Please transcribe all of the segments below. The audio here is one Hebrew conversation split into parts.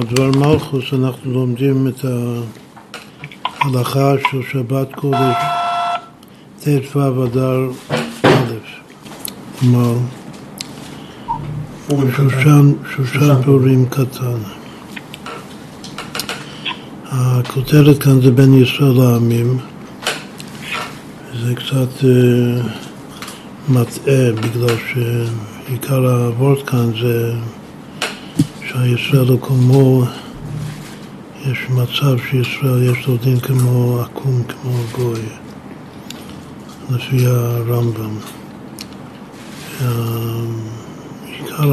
בדבר מלכוס אנחנו לומדים את ההלכה של שבת קודש ט"ו אדר א', כלומר שושן, פורים קטן. הכותרת כאן זה בין ישראל לעמים, זה קצת uh, מטעה בגלל שעיקר הוורד כאן זה שהישראל הוא כמו, יש מצב שישראל יש לו דין כמו עקום, כמו גוי, לפי הרמב"ם. עיקר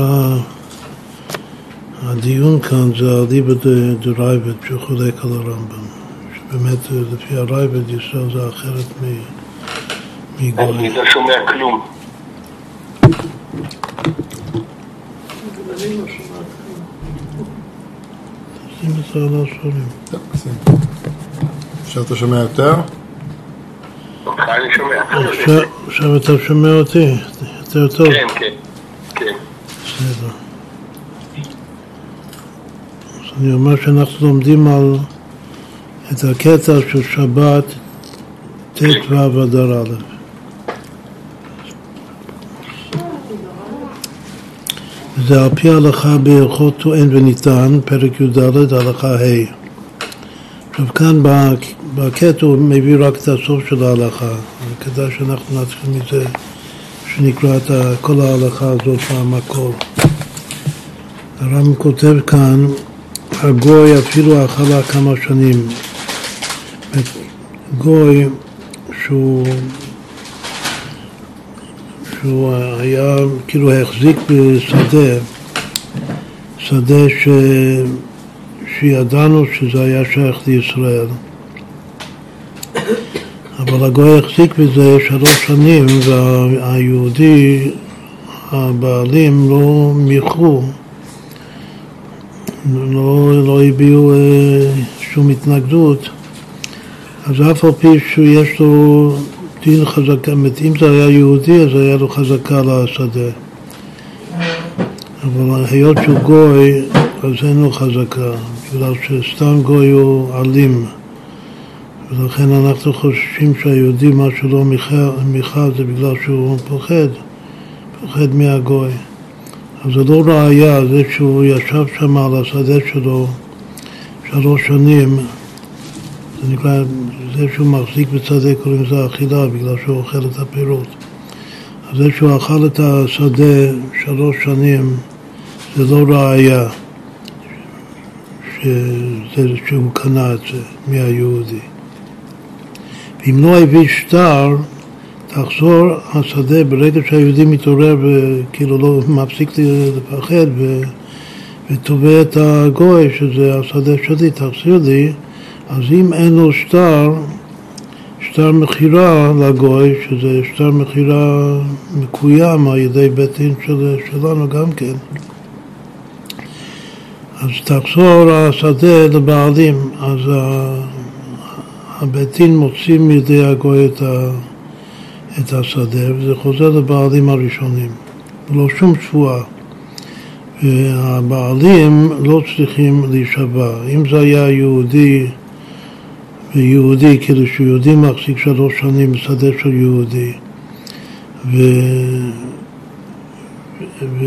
הדיון כאן זה אליבא דרייבד שחולק על הרמב"ם, שבאמת לפי הרייבד ישראל זה אחרת מגוי. אני לא שומע כלום. שים את זה על השעונים. עכשיו אתה שומע יותר? שומע. עכשיו- עכשיו אתה שומע אותי יותר טוב? כן, כן, כן. בסדר. אז אני אומר שאנחנו לומדים על את הקטע של שבת ט"ו אדר א'. זה על פי ההלכה בהלכות טוען וניתן, פרק י"ד, הלכה ה'. עכשיו כאן בק- בקטע הוא מביא רק את הסוף של ההלכה, אבל כדאי שאנחנו נתחיל מזה שנקרא את כל ההלכה הזאת במקור. הרמב"ם כותב כאן, הגוי אפילו אכלה כמה שנים. גוי שהוא, שהוא היה, כאילו החזיק בשדה, שדה ש, שידענו שזה היה שייך לישראל. אבל הגוי החזיק בזה שלוש שנים והיהודי, הבעלים, לא מיחו, לא, לא הביעו אה, שום התנגדות, אז אף על פי שיש לו דין חזקה, זאת אם זה היה יהודי אז היה לו חזקה על השדה. אבל היות שהוא גוי, אז אין לו חזקה, בגלל שסתם גוי הוא אלים. ולכן אנחנו חוששים שהיהודי, מה שלא מיכה, זה בגלל שהוא פוחד, פוחד מהגוי. אז זה לא ראייה, זה שהוא ישב שם על השדה שלו שלוש שנים, זה נקרא, זה שהוא מחזיק בשדה קוראים לזה אכילה, בגלל שהוא אוכל את הפירות. אז זה שהוא אכל את השדה שלוש שנים, זה לא ראייה שזה, שהוא קנה את זה מהיהודי. ואם לא הביא שטר, תחזור השדה ברגע שהיהודי מתעורר וכאילו לא מפסיק לפחד ו... ותובע את הגוי, שזה השדה שלי, תחזיר לי, אז אם אין לו שטר, שטר מכירה לגוי, שזה שטר מכירה מקוים על ידי בית דין של, שלנו גם כן, אז תחזור השדה לבעלים, אז הבית דין מוציא מידי הגוי את, ה, את השדה, וזה חוזר לבעלים הראשונים, ולא שום שבועה. והבעלים לא צריכים להישבע. אם זה היה יהודי, ויהודי, כאילו שיהודי מחזיק שלוש שנים בשדה של יהודי, ו... ו...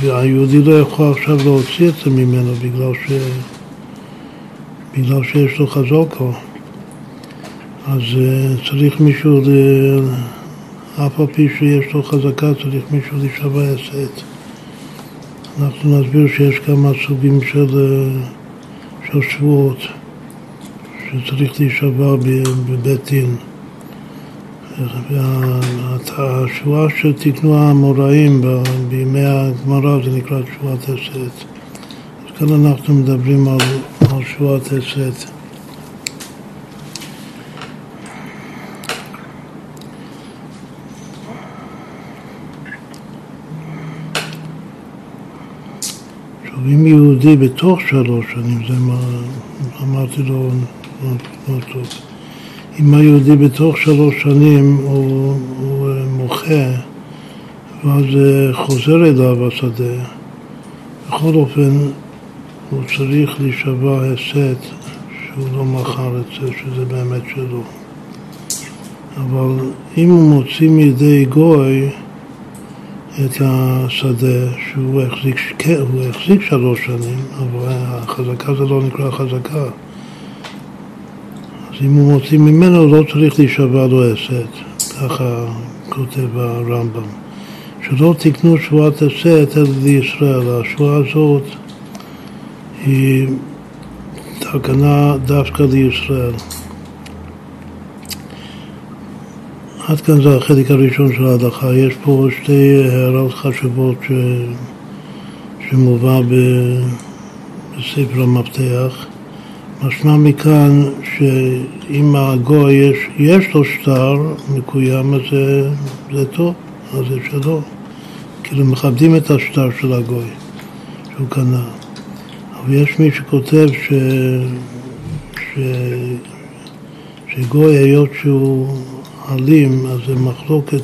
והיהודי לא יכול עכשיו להוציא את זה ממנו בגלל, ש... בגלל שיש לו חזוקו. אז uh, צריך מישהו, ל... אף על פי שיש לו חזקה, צריך מישהו להישבע יסט. אנחנו נסביר שיש כמה סוגים של, אה, של שבועות שצריך להישבע בבית דין. והשבועה שתיקנו האמוראים בימי הגמרא זה נקרא שבועת הסת. אז כאן אנחנו מדברים על, על שבועת הסת. אם יהודי בתוך שלוש שנים, זה מה אמרתי לו לא, לא טוב. אם היהודי בתוך שלוש שנים הוא, הוא אה, מוחה, ואז אה, חוזר אליו השדה, בכל אופן, הוא צריך להישבע הסת שהוא לא מכר את זה, שזה באמת שלו. אבל אם הוא מוציא מידי גוי את השדה שהוא החזיק, כן, הוא החזיק שלוש שנים, אבל החזקה זה לא נקרא חזקה. אז אם הוא מוציא ממנו לא צריך להישבע לו הסת, ככה כותב הרמב"ם. שלא תקנו שבועת הסת אלא לישראל. השבועה הזאת היא תקנה דווקא לישראל. עד כאן זה החלק הראשון של ההלכה. יש פה שתי הערות חשובות ש... שמובא ב... בספר המפתח. משמע מכאן שאם הגוי יש, יש לו שטר מקוים, אז זה, זה טוב, אז זה שלו. כאילו מכבדים את השטר של הגוי שהוא קנה. אבל יש מי שכותב ש... ש... שגוי, היות שהוא אלים, אז זה מחלוקת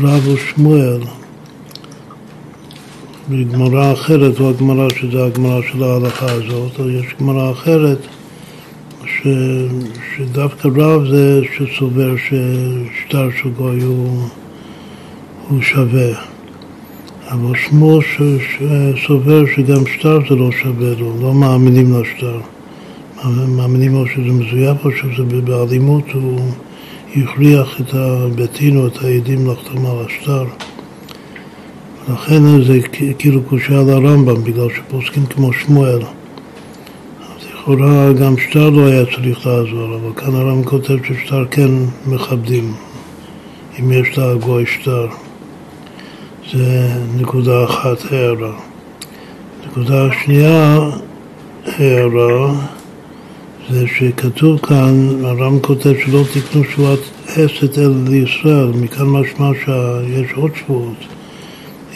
רב ושמואל. בגמרא אחרת, לא הגמרא שזה הגמרא של ההלכה הזאת, אבל יש גמרא אחרת ש, שדווקא רב זה שסובר ששטר של גוי הוא, הוא שווה. אבל שמואל סובר שגם שטר זה לא שווה לו, לא מאמינים לשטר. מאמינים לו שזה מזויף או שזה באלימות, הוא הכריח את הבתין או את העדים לחתום על השטר. לכן זה כאילו קושה על הרמב"ם, בגלל שפוסקים כמו שמואל. אז לכאורה גם שטר לא היה צריך לעזור, אבל כאן הרמב"ם כותב ששטר כן מכבדים, אם יש לגוי שטר. זה נקודה אחת הערה. נקודה שנייה הערה זה שכתוב כאן, הר"ם כותב שלא תקנו שבועת הסת אלא לישראל, מכאן משמע שיש עוד שבועות.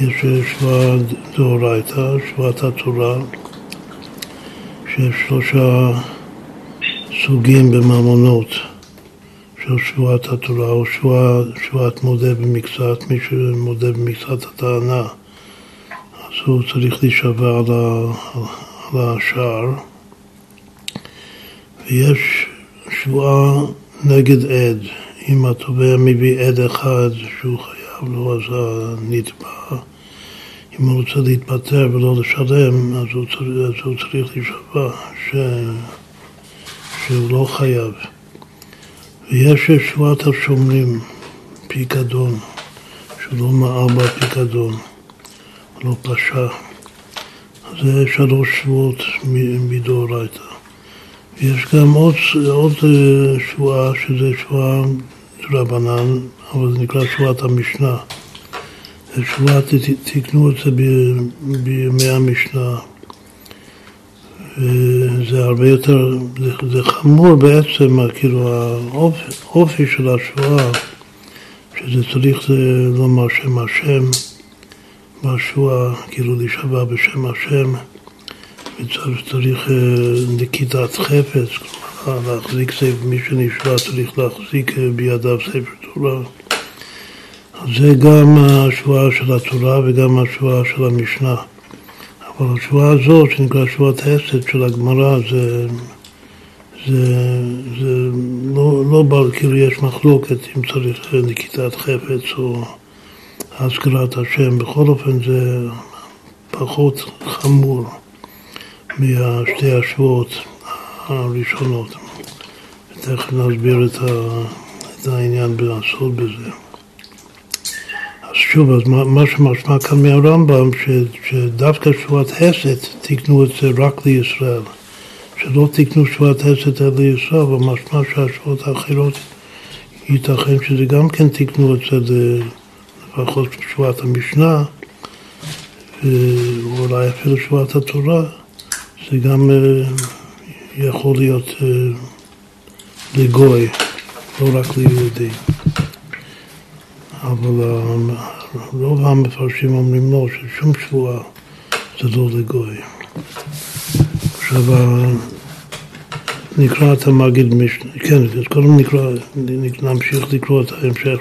יש שבועה דאורייתא, שבועת התורה, שיש שלושה סוגים בממונות של שבועת התורה, או שבועה, שבועת מודה במקצת, מי שמודה במקצת הטענה, אז הוא צריך להישבע על השער. ויש שבועה נגד עד. אם התובע מביא עד אחד שהוא חייב לו, אז הנתבע, אם הוא רוצה להתפטר ולא לשלם, אז הוא צריך, אז הוא צריך להישבע ש... שהוא לא חייב. ויש שבועת השומרים, פיקדון, שלא מעל בפיקדון, לא פשע. זה שלוש שבועות מדאורייתא. יש גם עוד, עוד אה, שבועה, שזה שבועה רבנן, אבל זה נקרא שבועת המשנה. שבועה, תקנו את זה בימי המשנה. זה הרבה יותר, זה, זה חמור בעצם, כאילו האופי של השבועה, שזה צריך לומר שם השם בשבועה, כאילו להישבע בשם השם. וצריך אה, נקיטת חפץ, כלומר להחזיק ספר, מי שנשבע צריך להחזיק אה, בידיו ספר תורה. אז זה גם השבועה של התורה וגם השבועה של המשנה. אבל השבועה הזאת, שנקרא שבועת הסת של הגמרא, זה, זה, זה לא, לא בא, כאילו יש מחלוקת אם צריך נקיטת חפץ או הזכרת השם, בכל אופן זה פחות חמור. מהשתי השבועות הראשונות. ותכף נסביר את, ה, את העניין בלעשות בזה. אז שוב, אז מה, מה שמשמע כאן מהרמב"ם, ש, שדווקא שבועת הסת תקנו את זה רק לישראל. שלא תקנו שבועת הסת אלא לישראל, אבל משמע שהשבועות האחרות ייתכן שזה גם כן תקנו את זה לפחות שבועת המשנה, ואולי אפילו שבועת התורה. זה גם אה, יכול להיות אה, לגוי, לא רק ליהודי. אבל אה, רוב המפרשים אומרים לא, ששום שבועה זה לא לגוי. עכשיו נקרא את המגיד משנה, כן, אז קודם נקרא, נמשיך לקרוא את ההמשך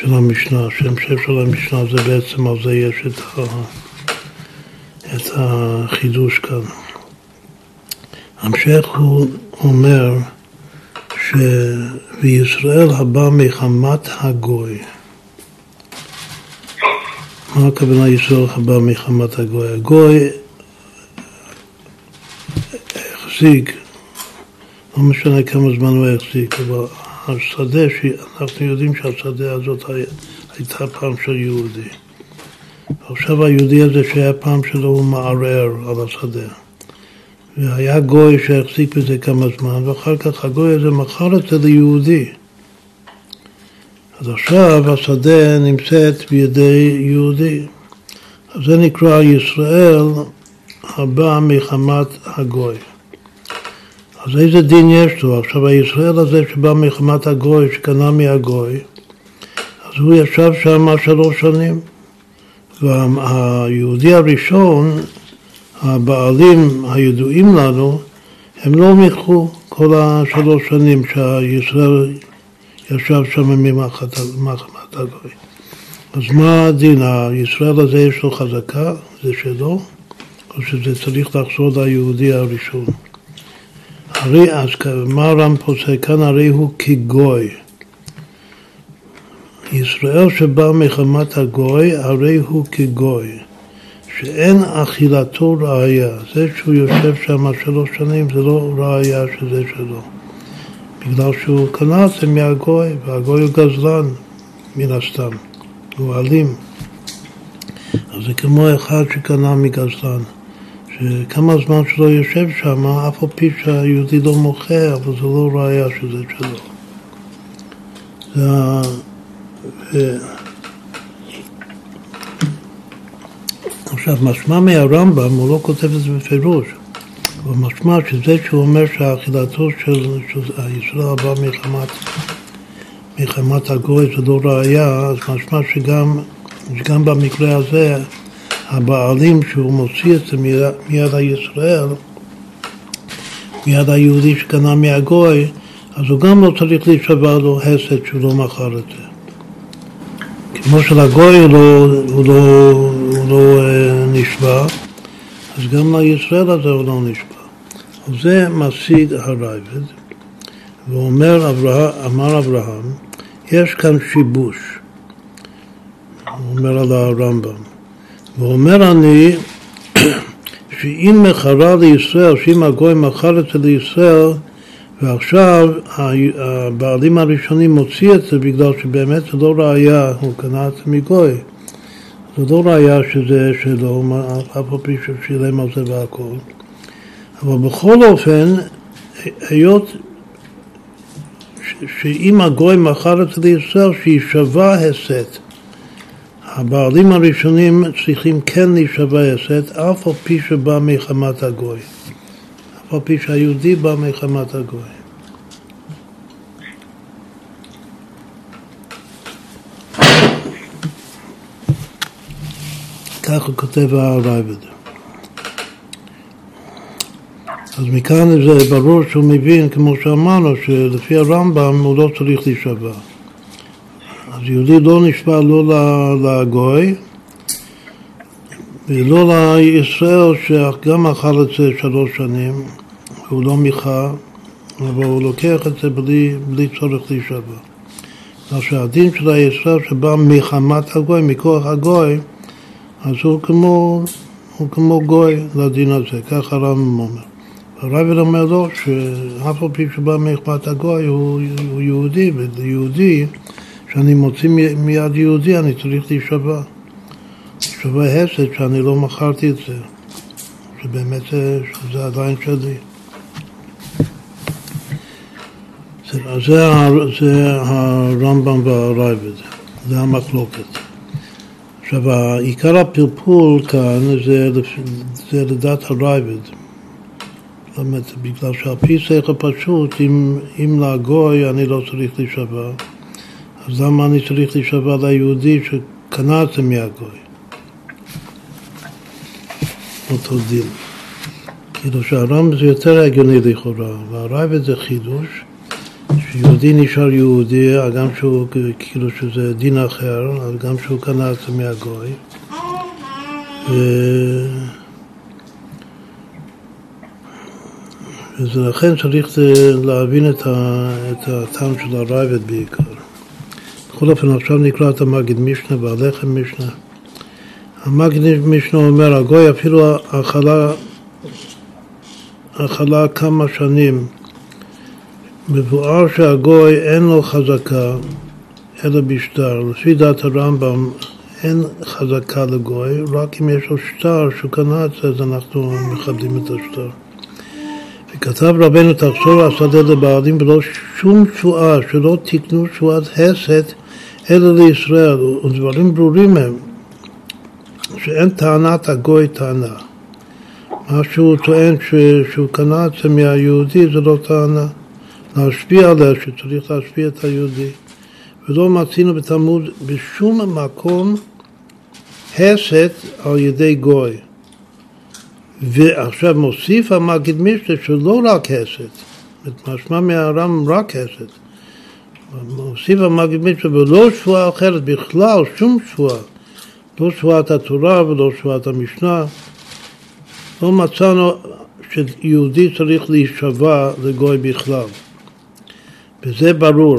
של המשנה, שהמשך של המשנה זה בעצם על זה יש את ה... את החידוש כאן. המשך הוא אומר שבישראל הבא מחמת הגוי. מה הכוונה ישראל הבא מחמת הגוי? הגוי החזיק, לא משנה כמה זמן הוא החזיק, אבל השדה, אנחנו יודעים שהשדה הזאת הייתה פעם של יהודי. עכשיו היהודי הזה שהיה פעם שלו הוא מערער על השדה. והיה גוי שהחזיק בזה כמה זמן, ואחר כך הגוי הזה מכר את זה ליהודי. אז עכשיו השדה נמצאת בידי יהודי. אז זה נקרא ישראל הבא מחמת הגוי. אז איזה דין יש לו? עכשיו הישראל הזה שבא מחמת הגוי, שקנה מהגוי, אז הוא ישב שם שלוש שנים. והיהודי הראשון, הבעלים הידועים לנו, הם לא מיכו כל השלוש שנים שישראל ישב שם ממחמת הגוי. אז מה הדין? הישראל הזה יש לו חזקה, זה שלו, או שזה צריך לחזור ליהודי הראשון? הרי, אז מה הר"ם פוסק כאן? הרי הוא כגוי. ישראל שבא מחמת הגוי, הרי הוא כגוי, שאין אכילתו ראייה. זה שהוא יושב שם שלוש שנים זה לא ראייה שזה שלו. בגלל שהוא קנה את זה מהגוי, והגוי הוא גזלן, מן הסתם, הוא אלים. אז זה כמו אחד שקנה מגזלן, שכמה זמן שלא יושב שם, אף על פי שהיהודי לא מוכר, אבל זה לא ראייה שזה שלו. זה עכשיו, משמע מהרמב"ם, הוא לא כותב את זה בפירוש, אבל משמע שזה שהוא אומר שאכילתו של, הישראל הבא מחמת, מחמת הגוי זה לא ראייה, אז משמע שגם, שגם במקרה הזה הבעלים שהוא מוציא את זה מיד הישראל, מיד היהודי שקנה מהגוי, אז הוא גם לא צריך להישבע לו הסד שהוא לא מכר את זה. כמו שלגוי הוא לא, הוא לא, הוא לא אה, נשבע, אז גם לישראל הזה הוא לא נשבע. זה משיג הרייבד, ואומר אברהם, אמר אברהם, יש כאן שיבוש, הוא אומר על הרמב"ם, ואומר אני שאם מכרה לישראל, שאם הגוי מכר את זה לישראל, ועכשיו הבעלים הראשונים מוציא את זה בגלל שבאמת זה לא ראייה, הוא קנה את זה מגוי. זה לא ראייה שזה שלו, אף על פי ששילם על זה והכל. אבל בכל אופן, היות שאם הגוי מכר את זה לישראל, שווה הסת. הבעלים הראשונים צריכים כן להישבע הסת, אף על פי שבא מחמת הגוי. על פי שהיהודי בא מחמת הגוי. ככה כותב הרייבד. אז מכאן זה ברור שהוא מבין, כמו שאמרנו, שלפי הרמב"ם הוא לא צריך להישבע. אז יהודי לא נשבע לא לגוי ולא לישראל שגם אכל את זה שלוש שנים, הוא לא מיכה, אבל הוא לוקח את זה בלי, בלי צורך להישבע. אז שהדין של הישראל שבא מחמת הגוי, מכוח הגוי, אז הוא כמו, הוא כמו גוי לדין הזה, ככה הרמב"ם אומר. הרב אומר לו שאף על פי שבא מאכפת הגוי הוא, הוא יהודי, וליהודי, כשאני מוציא מיד יהודי אני צריך להישבע. להישבע הסד שאני לא מכרתי את זה, שבאמת זה, עדיין שלי. זה, זה, זה הרמב"ם והרייבד, זה המחלוקת. עכשיו, עיקר הפלפול כאן זה, זה לדעת הרייבד. זאת אומרת, בגלל שעל פי שכל פשוט, אם, אם לגוי אני לא צריך להישבע, אז למה אני צריך להישבע ליהודי שקנה את זה מהגוי? אותו דין. כאילו שהרמב"ם זה יותר הגיוני לכאורה, והרייבד זה חידוש. יהודי נשאר יהודי, גם שהוא, כאילו שזה דין אחר, גם שהוא קנה את זה מהגוי. ו... ולכן צריך להבין את, ה... את הטעם של הרייבד בעיקר. בכל אופן, עכשיו נקרא את המגיד משנה והלחם משנה. המגיד משנה אומר, הגוי אפילו אכלה, אכלה כמה שנים מבואר שהגוי אין לו חזקה אלא בשטר. לפי דעת הרמב"ם אין חזקה לגוי, רק אם יש לו שטר שהוא קנה את זה, אז אנחנו מכבדים את השטר. וכתב רבנו תחזור השדה לבעלים ולא שום תשואה, שלא תקנו תשואת הסת אלא לישראל, ודברים ברורים הם, שאין טענת הגוי טענה. מה שהוא טוען ש, שהוא קנה את זה מהיהודי זה לא טענה. להשפיע עליה, שצריך להשפיע את היהודי. ולא מצינו בתלמוד בשום מקום הסת על ידי גוי. ועכשיו מוסיף המגיד משנה שלא רק הסת, משמע מהר"ם רק הסת. מוסיף המגיד משנה ולא שבועה אחרת בכלל, שום שבועה. לא שבועת התורה ולא שבועת המשנה. לא מצאנו שיהודי צריך להישבע לגוי בכלל. וזה ברור.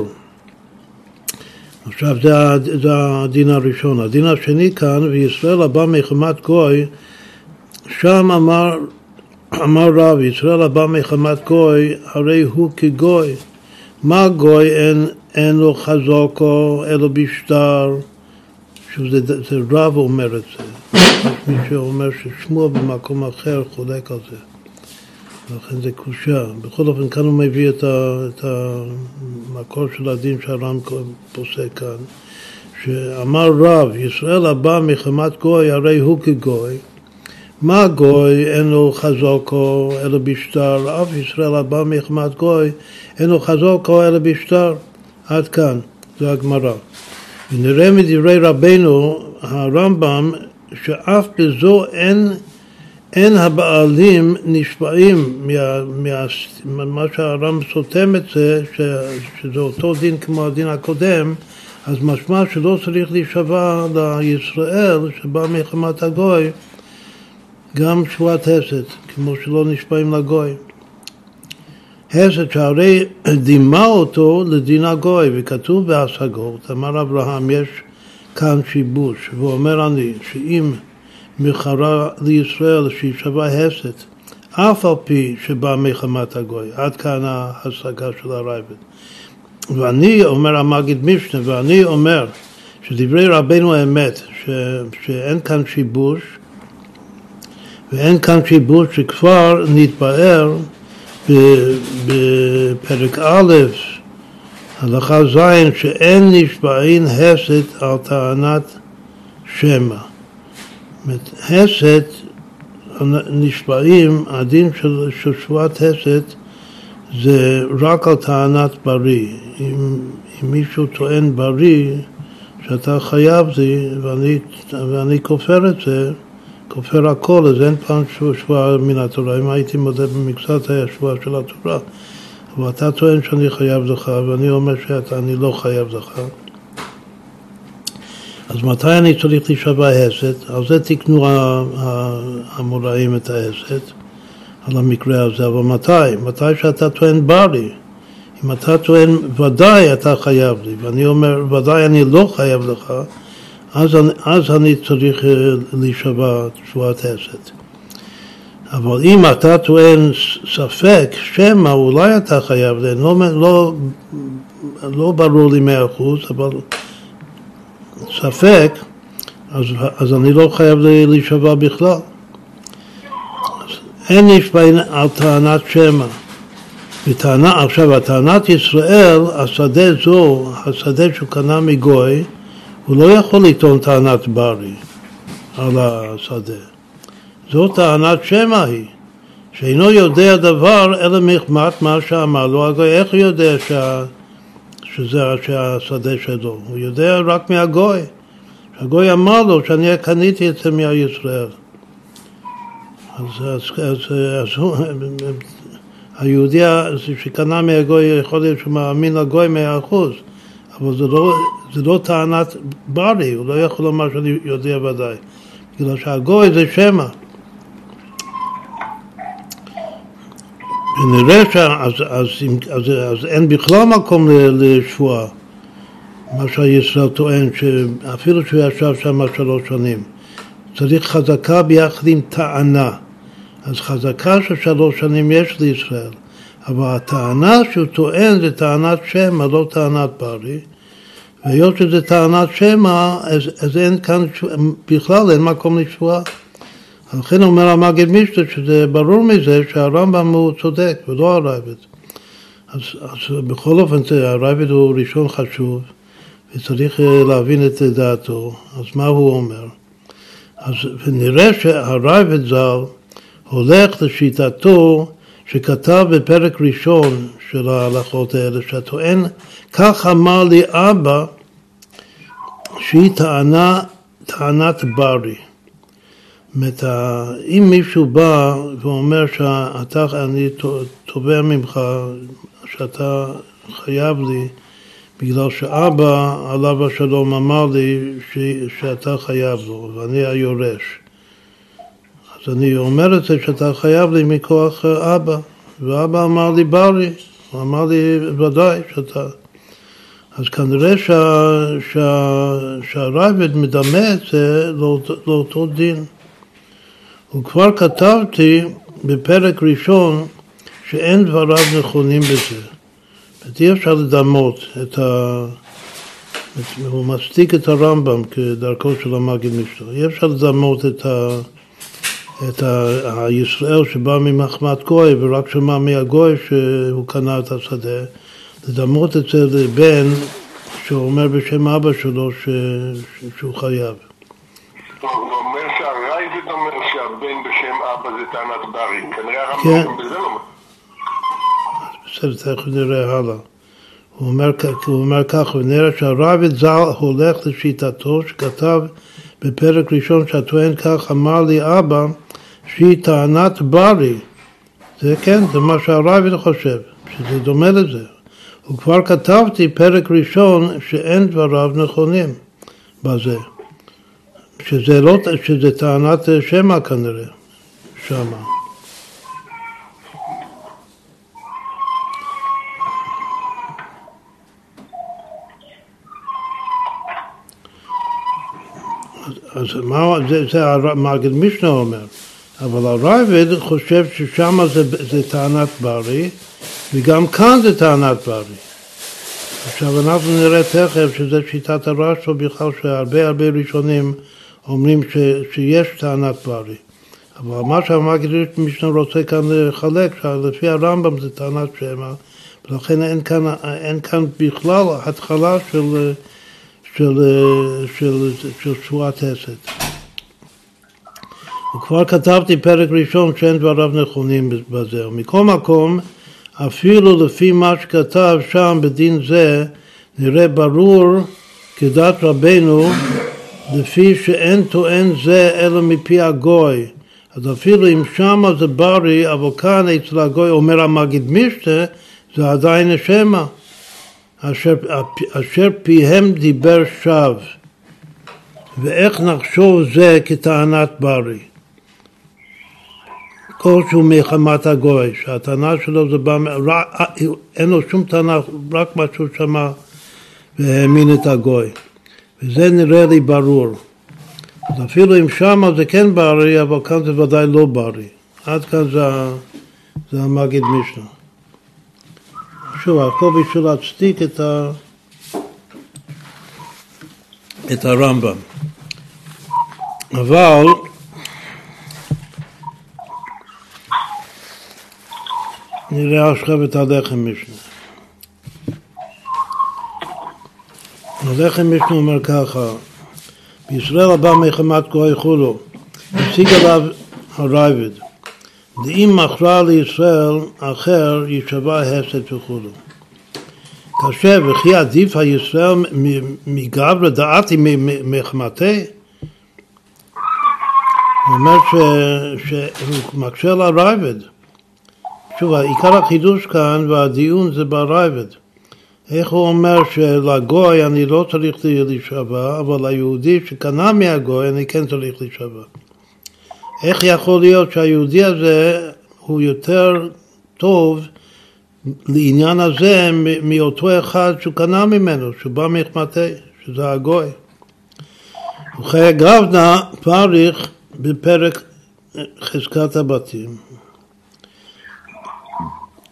עכשיו זה, זה הדין הראשון. הדין השני כאן, וישראל הבא מחמת גוי, שם אמר, אמר רב, ישראל הבא מחמת גוי, הרי הוא כגוי. מה גוי אין, אין לו חזוקו, אלא בשטר. שזה זה רב אומר את זה. יש מי שאומר ששמוע במקום אחר חולק על זה. לכן זה קושה. בכל אופן, כאן הוא מביא את, ה, את המקור של הדין שהר"ם פוסק כאן, שאמר רב, ישראל הבא מחמת גוי, הרי הוא כגוי. מה גוי אין לו חזוקו אלא בשטר, אף ישראל הבא מחמת גוי אין לו חזוקו אלא בשטר. עד כאן, זה הגמרא. ונראה מדברי רבנו הרמב"ם שאף בזו אין אין הבעלים נשבעים מה, מה שהר"ם סותם את זה, ש, שזה אותו דין כמו הדין הקודם, אז משמע שלא צריך להישבע לישראל שבא מחמת הגוי גם שבועת הסת, כמו שלא נשבעים לגוי. הסת שהרי דימה אותו לדין הגוי, וכתוב בהשגות, אמר אברהם, יש כאן שיבוש, והוא אומר אני, שאם מחרה לישראל שהיא שווה הסת, אף על פי שבא מחמת הגוי. עד כאן ההשגה של הרייבד. ואני, אומר המגיד משנה, ואני אומר שדברי רבנו האמת, ש, שאין כאן שיבוש, ואין כאן שיבוש שכבר נתבאר בפרק א', הלכה ז', שאין נשבעין הסת על טענת שמא. הסת, נשבעים, הדין של, שבועת הסת זה רק על טענת בריא. אם, אם מישהו טוען בריא, שאתה חייב לי ואני, ואני כופר את זה, כופר הכל, אז אין פעם שבועה מן התורה. אם הייתי מודה במקצת היה שבועה של התורה. אבל אתה טוען שאני חייב לך, ואני אומר שאני לא חייב לך. אז מתי אני צריך להישבע הסת? על זה תקנו המוראים את ההסת, על המקרה הזה, אבל מתי? מתי שאתה טוען ברי. אם אתה טוען ודאי אתה חייב לי, ואני אומר ודאי אני לא חייב לך, אז אני, אז אני צריך אה, להישבע שבועת הסת. אבל אם אתה טוען ספק, שמא אולי אתה חייב לי, לא, לא, לא ברור לי מאה אחוז, אבל ספק, אז, אז אני לא חייב להישבע בכלל. אין נשבעים על טענת שמע. וטענה, עכשיו, הטענת ישראל, השדה זו, השדה שהוא קנה מגוי, הוא לא יכול לטעון טענת ברי על השדה. זו טענת שמע היא, שאינו יודע דבר אלא מחמת מה שאמר לו הגוי. איך הוא יודע שה... שזה השדה שלו, הוא יודע רק מהגוי. הגוי אמר לו שאני קניתי את זה מהישראל. אז, אז, אז, אז היהודי שקנה מהגוי, יכול להיות שהוא מאמין לגוי מאה אחוז, אבל זה לא, זה לא טענת ברי, הוא לא יכול לומר שאני יודע ודאי. בגלל שהגוי זה שמא. ונראה שאז אז, אז, אז אין בכלל מקום לשבועה, מה שהישראל טוען, שאפילו שהוא ישב שם שלוש שנים. צריך חזקה ביחד עם טענה. אז חזקה של שלוש שנים יש לישראל, אבל הטענה שהוא טוען זה טענת שמא, לא טענת ברי. והיות שזה טענת שמא, אז, אז אין כאן, בכלל אין מקום לשבועה. לכן אומר המגד מישטר שזה ברור מזה שהרמב"ם הוא צודק ולא הרייבד. אז, אז בכל אופן הרייבד הוא ראשון חשוב וצריך אה, להבין את דעתו. אז מה הוא אומר? אז נראה שהרייבד ז"ל הולך לשיטתו שכתב בפרק ראשון של ההלכות האלה, שהטוען, כך אמר לי אבא, שהיא טענה, טענת ברי. אומרת, אם מישהו בא ואומר שאתה, אני תובע ממך שאתה חייב לי בגלל שאבא עליו השלום אמר לי ש, שאתה חייב לו ואני היורש. אז אני אומר את זה שאתה חייב לי מכוח אבא ואבא אמר לי ברי, הוא אמר לי ודאי שאתה אז כנראה שה, שה, שהרייבד מדמה את זה לאותו, לאותו דין וכבר כתבתי בפרק ראשון שאין דבריו נכונים בזה. אי אפשר לדמות את ה... הוא מצדיק את הרמב"ם כדרכו של המגיד משנה. אי אפשר לדמות את, ה... את ה... הישראל שבא ממחמת גוי ורק שמע מהגוי שהוא קנה את השדה, לדמות את זה לבן שאומר בשם אבא שלו ש... שהוא חייב. הוא אומר שהרייבד אומר שהבן בשם אבא זה טענת ברי. כנראה הרמב"ם כן. בזה לא... בסדר, תכף נראה הלאה. הוא אומר, הוא אומר כך, ונראה שהרייבד ז"ל הולך לשיטתו שכתב בפרק ראשון שהטוען כך אמר לי אבא שהיא טענת ברי. זה כן, זה מה שהרייבד חושב, שזה דומה לזה. וכבר כתבתי פרק ראשון שאין דבריו נכונים בזה. שזה, לא, שזה טענת שמע כנראה, שמה. אז מה, זה, זה המגד משנה אומר, אבל הרייבד חושב ששם זה, זה טענת ברי, וגם כאן זה טענת ברי. עכשיו אנחנו נראה תכף שזה שיטת הרשב"א בכלל שהרבה הרבה ראשונים אומרים ש, שיש טענת ברי. אבל מה שהמגיד משנה רוצה כאן לחלק, שלפי הרמב"ם זה טענת שמע, ולכן אין כאן, אין כאן בכלל התחלה של, של, של, של שבועת חסד. וכבר כתבתי פרק ראשון שאין דבריו נכונים בזה. ומכל מקום, אפילו לפי מה שכתב שם בדין זה, נראה ברור כדת רבנו לפי שאין טוען זה אלא מפי הגוי. אז אפילו אם שמה זה בריא, אבל כאן אצל הגוי אומר המגיד משתה, זה עדיין השמע, אשר, אשר פיהם דיבר שווא. ואיך נחשוב זה כטענת בריא? כלשהו מחמת הגוי, שהטענה שלו זה בא, אין לו שום טענה, רק מה שהוא שמע והאמין את הגוי. וזה נראה לי ברור. אז אפילו אם שמה זה כן בריא, אבל כאן זה ודאי לא בריא. עד כאן זה, זה המגיד משנה. שוב, הכל בשביל להצדיק את, ה, את הרמב"ם. אבל נראה עכשיו את הלחם משנה. הלחם משנה אומר ככה, בישראל הבא מחמת גוי חולו, הציג עליו הראב"ד, דאם מכרה לישראל אחר יישבע הסת וכולו. כאשר וכי עדיף הישראל מגברא דאתי מחמתיה? הוא אומר שהוא מקשה לראב"ד. שוב, עיקר החידוש כאן והדיון זה בראב"ד. איך הוא אומר שלגוי אני לא צריך להישבע, אבל ליהודי שקנה מהגוי אני כן צריך להישבע. איך יכול להיות שהיהודי הזה הוא יותר לכתוב לעניין הזה מאותו אחד שהוא קנה ממנו, שהוא בא מחמתי, שזה הגוי. וחיי גבנה פריך בפרק חזקת הבתים.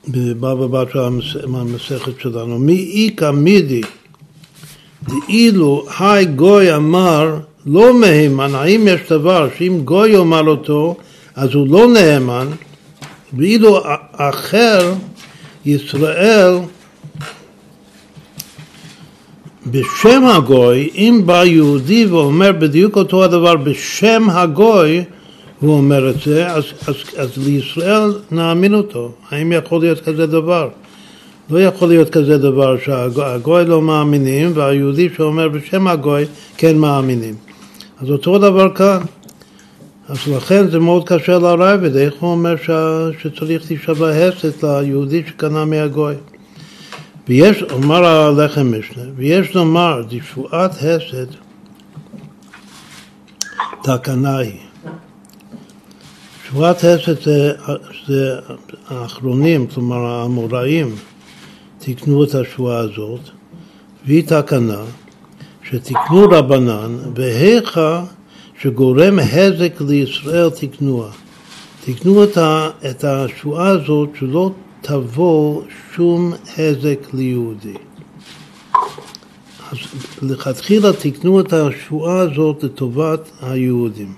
בבבא בתרא המסכת שלנו, מי איכא מידי דאילו היי גוי אמר לא מהימן, האם יש דבר שאם גוי יאמר אותו אז הוא לא נאמן, ואילו אחר ישראל בשם הגוי, אם בא יהודי ואומר בדיוק אותו הדבר בשם הגוי, הוא אומר את זה, אז, אז, אז לישראל נאמין אותו. האם יכול להיות כזה דבר? לא יכול להיות כזה דבר שהגוי לא מאמינים והיהודי שאומר בשם הגוי כן מאמינים. אז אותו דבר כאן. אז לכן זה מאוד קשה לרייבד, איך הוא אומר ש... שצריך להישבע הסת ליהודי שקנה מהגוי. ויש, אומר הלחם משנה, ויש לומר, דשבועת הסת תקנה היא. שבועת הסת זה, האחרונים, כלומר האמוראים, תיקנו את השבועה הזאת, והיא תקנה שתיקנו רבנן, והיכא שגורם הזק לישראל תקנוה. תקנו את השבועה הזאת שלא תבוא שום הזק ליהודי. אז לכתחילה תקנו את השבועה הזאת לטובת היהודים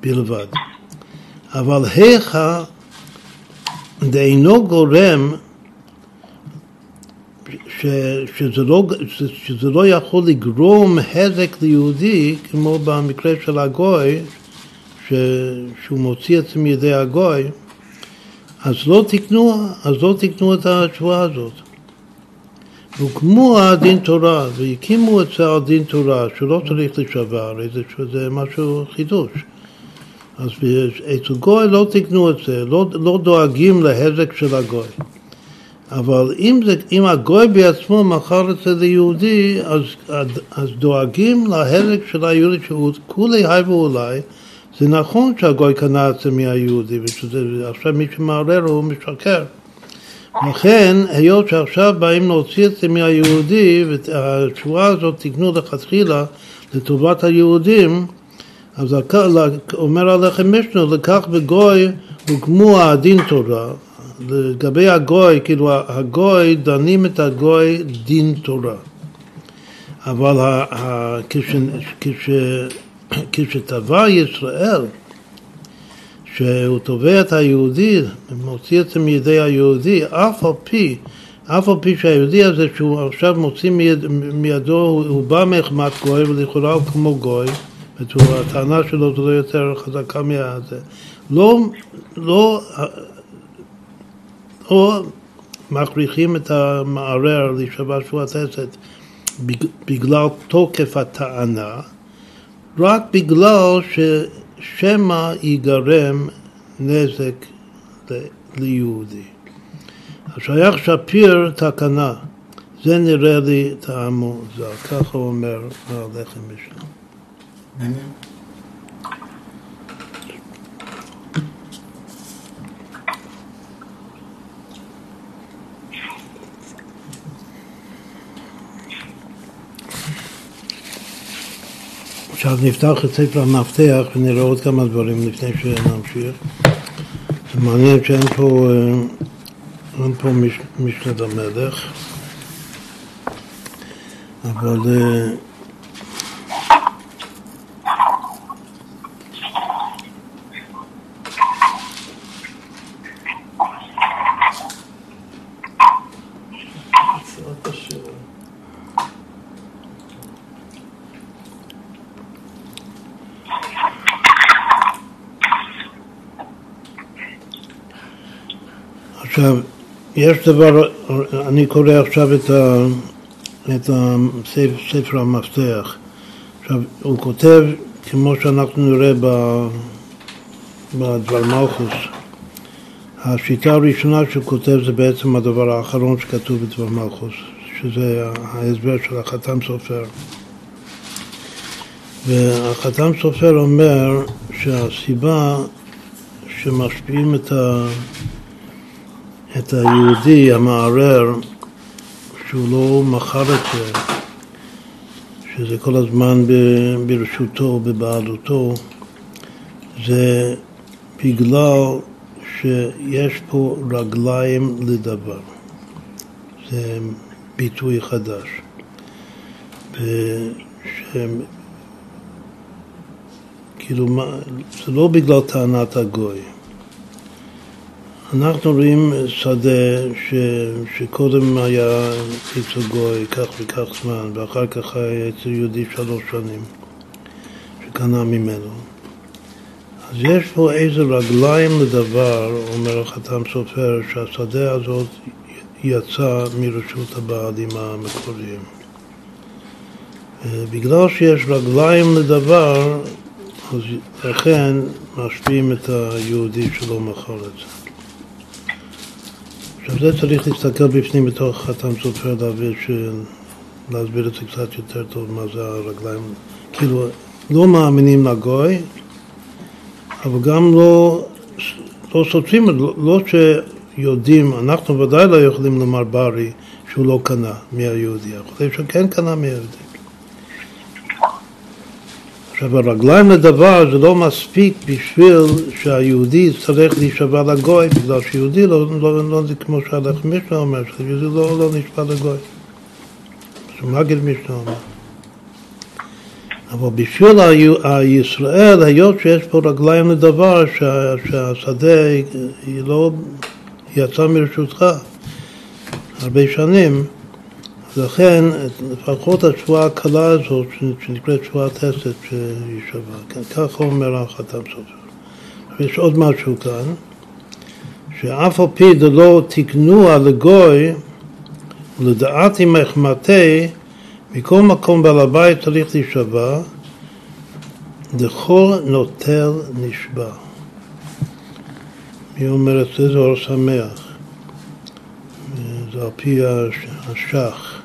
בלבד. אבל היכא דאינו גורם ש, שזה, לא, שזה לא יכול לגרום הזק ליהודי, כמו במקרה של הגוי, ש, שהוא מוציא את זה מידי הגוי, אז לא תקנו, אז לא תקנו את התשובה הזאת. הוקמו הדין תורה, והקימו את זה על דין תורה, שלא צריך לשבר, הרי זה, זה משהו חידוש. אז אצל גוי לא תקנו את זה, לא, לא דואגים להזק של הגוי. אבל אם, זה, אם הגוי בעצמו מכר את זה ליהודי, אז, אז דואגים להזק של היהודי, שהוא כולי היי ואולי, זה נכון שהגוי קנה את זה מהיהודי, ועכשיו מי שמערער הוא משקר. לכן, היות שעכשיו באים להוציא את זה מהיהודי, והתשובה הזאת תקנו לכתחילה לטובת היהודים, אז אומר עליכם משנה, לקח בגוי הוקמו הדין תורה, לגבי הגוי, כאילו הגוי, דנים את הגוי דין תורה. אבל כשטבע ישראל, שהוא תובע את היהודי, מוציא את זה מידי היהודי, אף על פי, אף על פי שהיהודי הזה שהוא עכשיו מוציא מיד, מידו, הוא, הוא בא מחמת גוי ולכאורה הוא כמו גוי, הטענה שלו זה לא יותר חזקה מהזה. לא, לא או מכריחים את המערער להישבע שבועת עשת בגלל תוקף הטענה, רק בגלל ששמא ייגרם נזק ליהודי. השייך שפיר תקנה, זה נראה לי טעמו זר, ככה אומר הלחם משנה. עכשיו נפתח את ספר המפתח ונראה עוד כמה דברים לפני שנמשיך. זה מעניין שאין פה, אה, אין פה מש, משנת המלך, אבל אה, עכשיו, יש דבר, אני קורא עכשיו את, ה, את הספר המפתח. עכשיו, הוא כותב, כמו שאנחנו נראה בדבר מלכוס, השיטה הראשונה שהוא כותב זה בעצם הדבר האחרון שכתוב בדבר מלכוס, שזה ההסבר של החתם סופר. והחתם סופר אומר שהסיבה שמשפיעים את ה... את היהודי המערער שהוא לא מכר את זה, שזה כל הזמן ברשותו, בבעלותו, זה בגלל שיש פה רגליים לדבר. זה ביטוי חדש. ושהם, כאילו, זה לא בגלל טענת הגוי. אנחנו רואים שדה ש, שקודם היה אצל גוי כך וכך זמן, ואחר כך היה אצל יהודי שלוש שנים, שקנה ממנו. אז יש פה איזה רגליים לדבר, אומר החתם סופר, שהשדה הזאת יצא מרשות הבעלים המקוריים. בגלל שיש רגליים לדבר, אז לכן משפיעים את היהודי שלא מכר את זה. עכשיו זה צריך להסתכל בפנים בתוך חתם סופר להבין ש... להסביר את זה קצת יותר טוב מה זה הרגליים. כאילו, לא מאמינים לגוי, אבל גם לא, לא סותרים, לא, לא שיודעים, אנחנו ודאי לא יכולים לומר ברי שהוא לא קנה מהיהודי, אנחנו חושבים שכן קנה מהיהודי. עכשיו, הרגליים לדבר זה לא מספיק בשביל שהיהודי יצטרך להישבע לגוי, בגלל שיהודי לא, לא, לא, לא כמו שהלך משנה אומר, שיהודי לא, לא נשבע לגוי. זה מגיד משנה אומר. אבל בשביל הישראל, היות שיש פה רגליים לדבר, שה, שהשדה היא לא יצא מרשותך הרבה שנים, לכן לפחות התשובה הקלה הזאת, שנקראת תשובת חסד, שהיא שווה. ככה אומר החתם סופר. יש עוד משהו כאן, שאף על פי דלא תקנוע לגוי, לדעתי מחמתי, מכל מקום בעל הבית צריך להישבע, דכל נוטל נשבע. מי אומר את זה? זה אור שמח. זה על פי השח.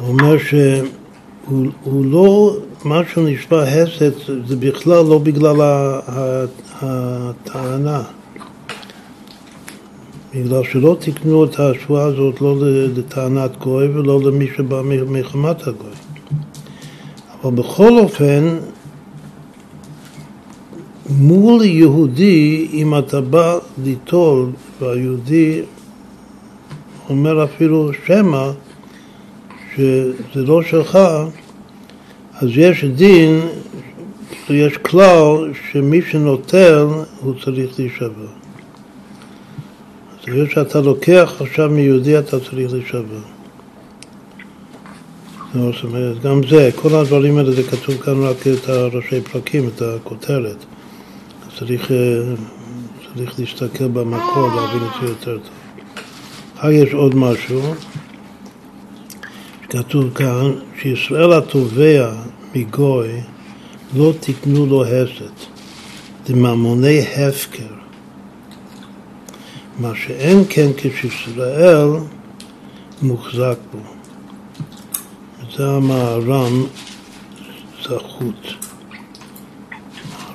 הוא אומר שהוא לא, מה שהוא נשבע הסת זה בכלל לא בגלל הטענה. בגלל שלא תקנו את השבועה הזאת לא לטענת גוי ולא למי שבא מחמת הגוי. אבל בכל אופן, מול יהודי, אם אתה בא ליטול, והיהודי אומר אפילו שמא, שזה לא שלך, אז יש דין, יש כלל שמי שנוטל הוא צריך להישבר. אז היות שאתה לוקח עכשיו מיהודי אתה צריך להישבר. זאת אומרת, גם זה, כל הדברים האלה זה כתוב כאן רק את הראשי פרקים, את הכותרת. צריך, צריך להסתכל במקור, להבין את זה יותר טוב. אחר יש עוד משהו. כתוב כאן שישראל התובע מגוי לא תקנו לו הסת, דממוני הפקר. מה שאין כן כשישראל מוחזק בו. זה המהר"ם זכות.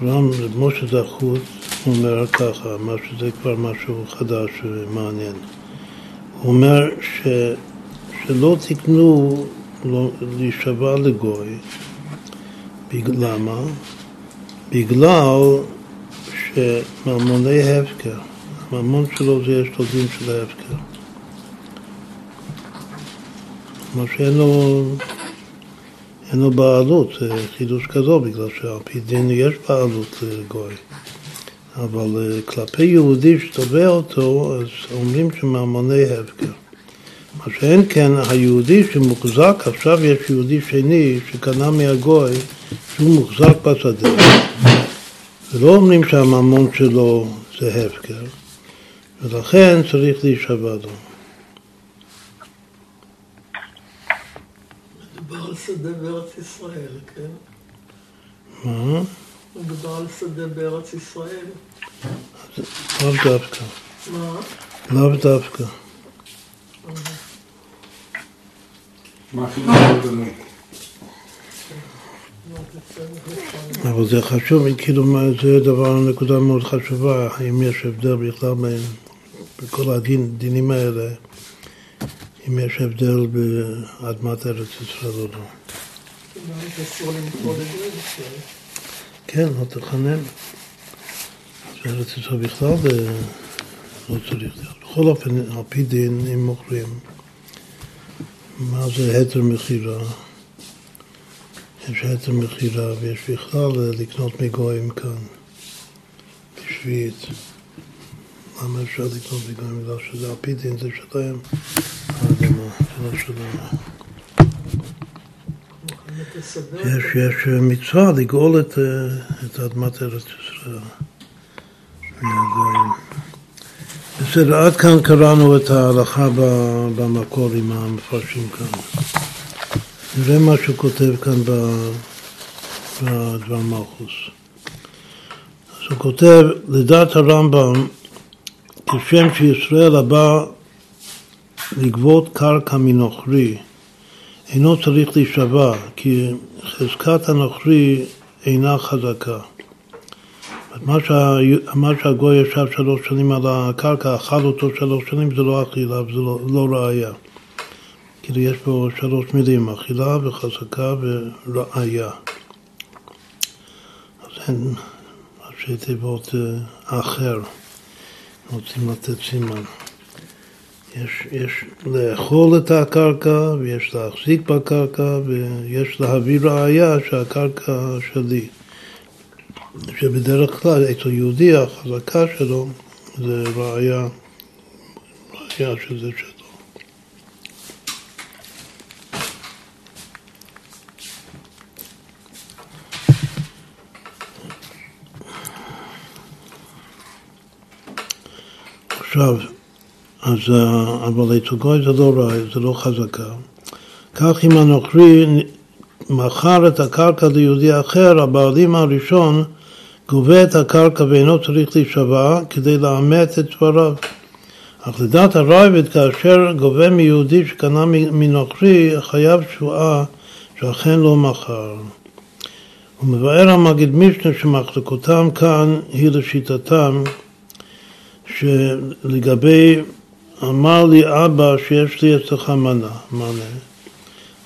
הר"ם, משה זכות, אומר ככה, מה שזה כבר משהו חדש ומעניין. הוא אומר ש... שלא תקנו להישבע לגוי. למה? בגלל שממוני הפקר, הממון שלו זה דין של ההפקר. כלומר שאין לו, אין לו בעלות, זה חידוש כזו, בגלל שעל פי דין יש בעלות לגוי. אבל כלפי יהודי שתובע אותו, אז אומרים שממוני הפקר. מה שאין כן, היהודי שמוחזק, עכשיו יש יהודי שני שקנה מהגוי, שהוא מוחזק בשדה. ולא אומרים שהממון שלו זה הפקר, ולכן צריך להישבע לו. מדובר על שדה בארץ ישראל, כן? מה? מדובר על שדה בארץ ישראל. לאו דווקא. מה? לאו דווקא. אבל זה חשוב, כאילו, זה דבר, נקודה מאוד חשובה, האם יש הבדל בכלל בין, בכל הדינים האלה, אם יש הבדל באדמת ארץ ישראל או לא. כן, לא תחנן. בארץ ישראל בכלל לא צריך. בכל אופן, על פי דין, אם מוכרים, מה זה היתר מכירה? יש היתר מכירה ויש בכלל לקנות מגויים כאן, בשביעית. למה אפשר לקנות מגויים? בגלל שזה על פי דין, זה שלהם האדמה, זה לא שלנו. יש, יש מצווה לגאול את, את אדמת ארץ ישראל. בסדר, עד כאן קראנו את ההלכה במקור עם המפרשים כאן. נראה מה שהוא כותב כאן בדבר מלכוס. אז הוא כותב, לדעת הרמב"ם, כשם שישראל הבא לגבות קרקע מנוכרי, אינו צריך להישבע, כי חזקת הנוכרי אינה חזקה. מה, שה, מה שהגוי ישב שלוש שנים על הקרקע, אכל אותו שלוש שנים, זה לא אכילה וזה לא, לא ראייה. כאילו יש פה שלוש מילים, אכילה וחזקה וראייה. אז אין ראשי תיבות אה, אחר, רוצים לתת סימן. יש, יש לאכול את הקרקע ויש להחזיק בקרקע ויש להביא ראייה שהקרקע שלי. שבדרך כלל אצל יהודי החזקה שלו זה ראייה, ראייה שזה שלו. עכשיו, אז, אה, אבל אצל גוי זה לא רע, זה לא חזקה. כך אם הנוכרי מכר את הקרקע ליהודי אחר, הבעלים הראשון גובה את הקרקע ואינו צריך להישבע כדי לאמת את דבריו. אך לדעת הרייבד, כאשר גובה מיהודי שקנה מנוכרי, חייב שבועה שאכן לא מכר. הוא מבאר המגיד משנה שמחלקותם כאן היא לשיטתם שלגבי אמר לי אבא שיש לי אצלך מנה, מנה.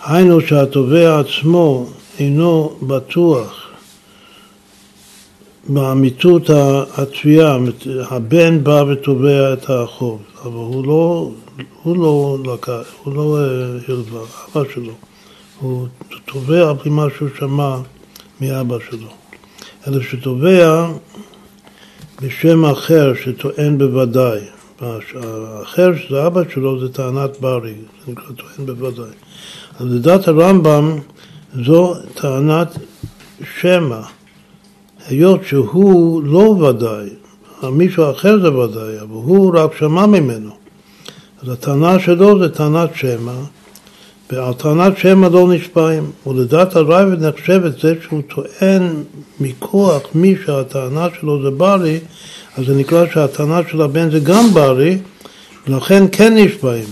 היינו שהתובע עצמו אינו בטוח באמיתות התביעה, הבן בא ותובע את החוב, אבל הוא לא, הוא לא לקח, הוא לא אה, הלווה, אבא שלו, הוא תובע על פי מה שהוא שמע מאבא שלו, אלא שתובע בשם אחר שטוען בוודאי, האחר שזה אבא שלו זה טענת ברי, זה נקרא טוען בוודאי. אז לדעת הרמב"ם זו טענת שמא היות שהוא לא ודאי, מישהו אחר זה ודאי, אבל הוא רק שמע ממנו. אז הטענה שלו זה טענת שמע, ועל טענת שמע לא נשבעים. ולדעת הרייבד נחשבת זה שהוא טוען מכוח מי שהטענה שלו זה ברי, אז זה נקרא שהטענה של הבן זה גם ברי, ולכן כן נשבעים.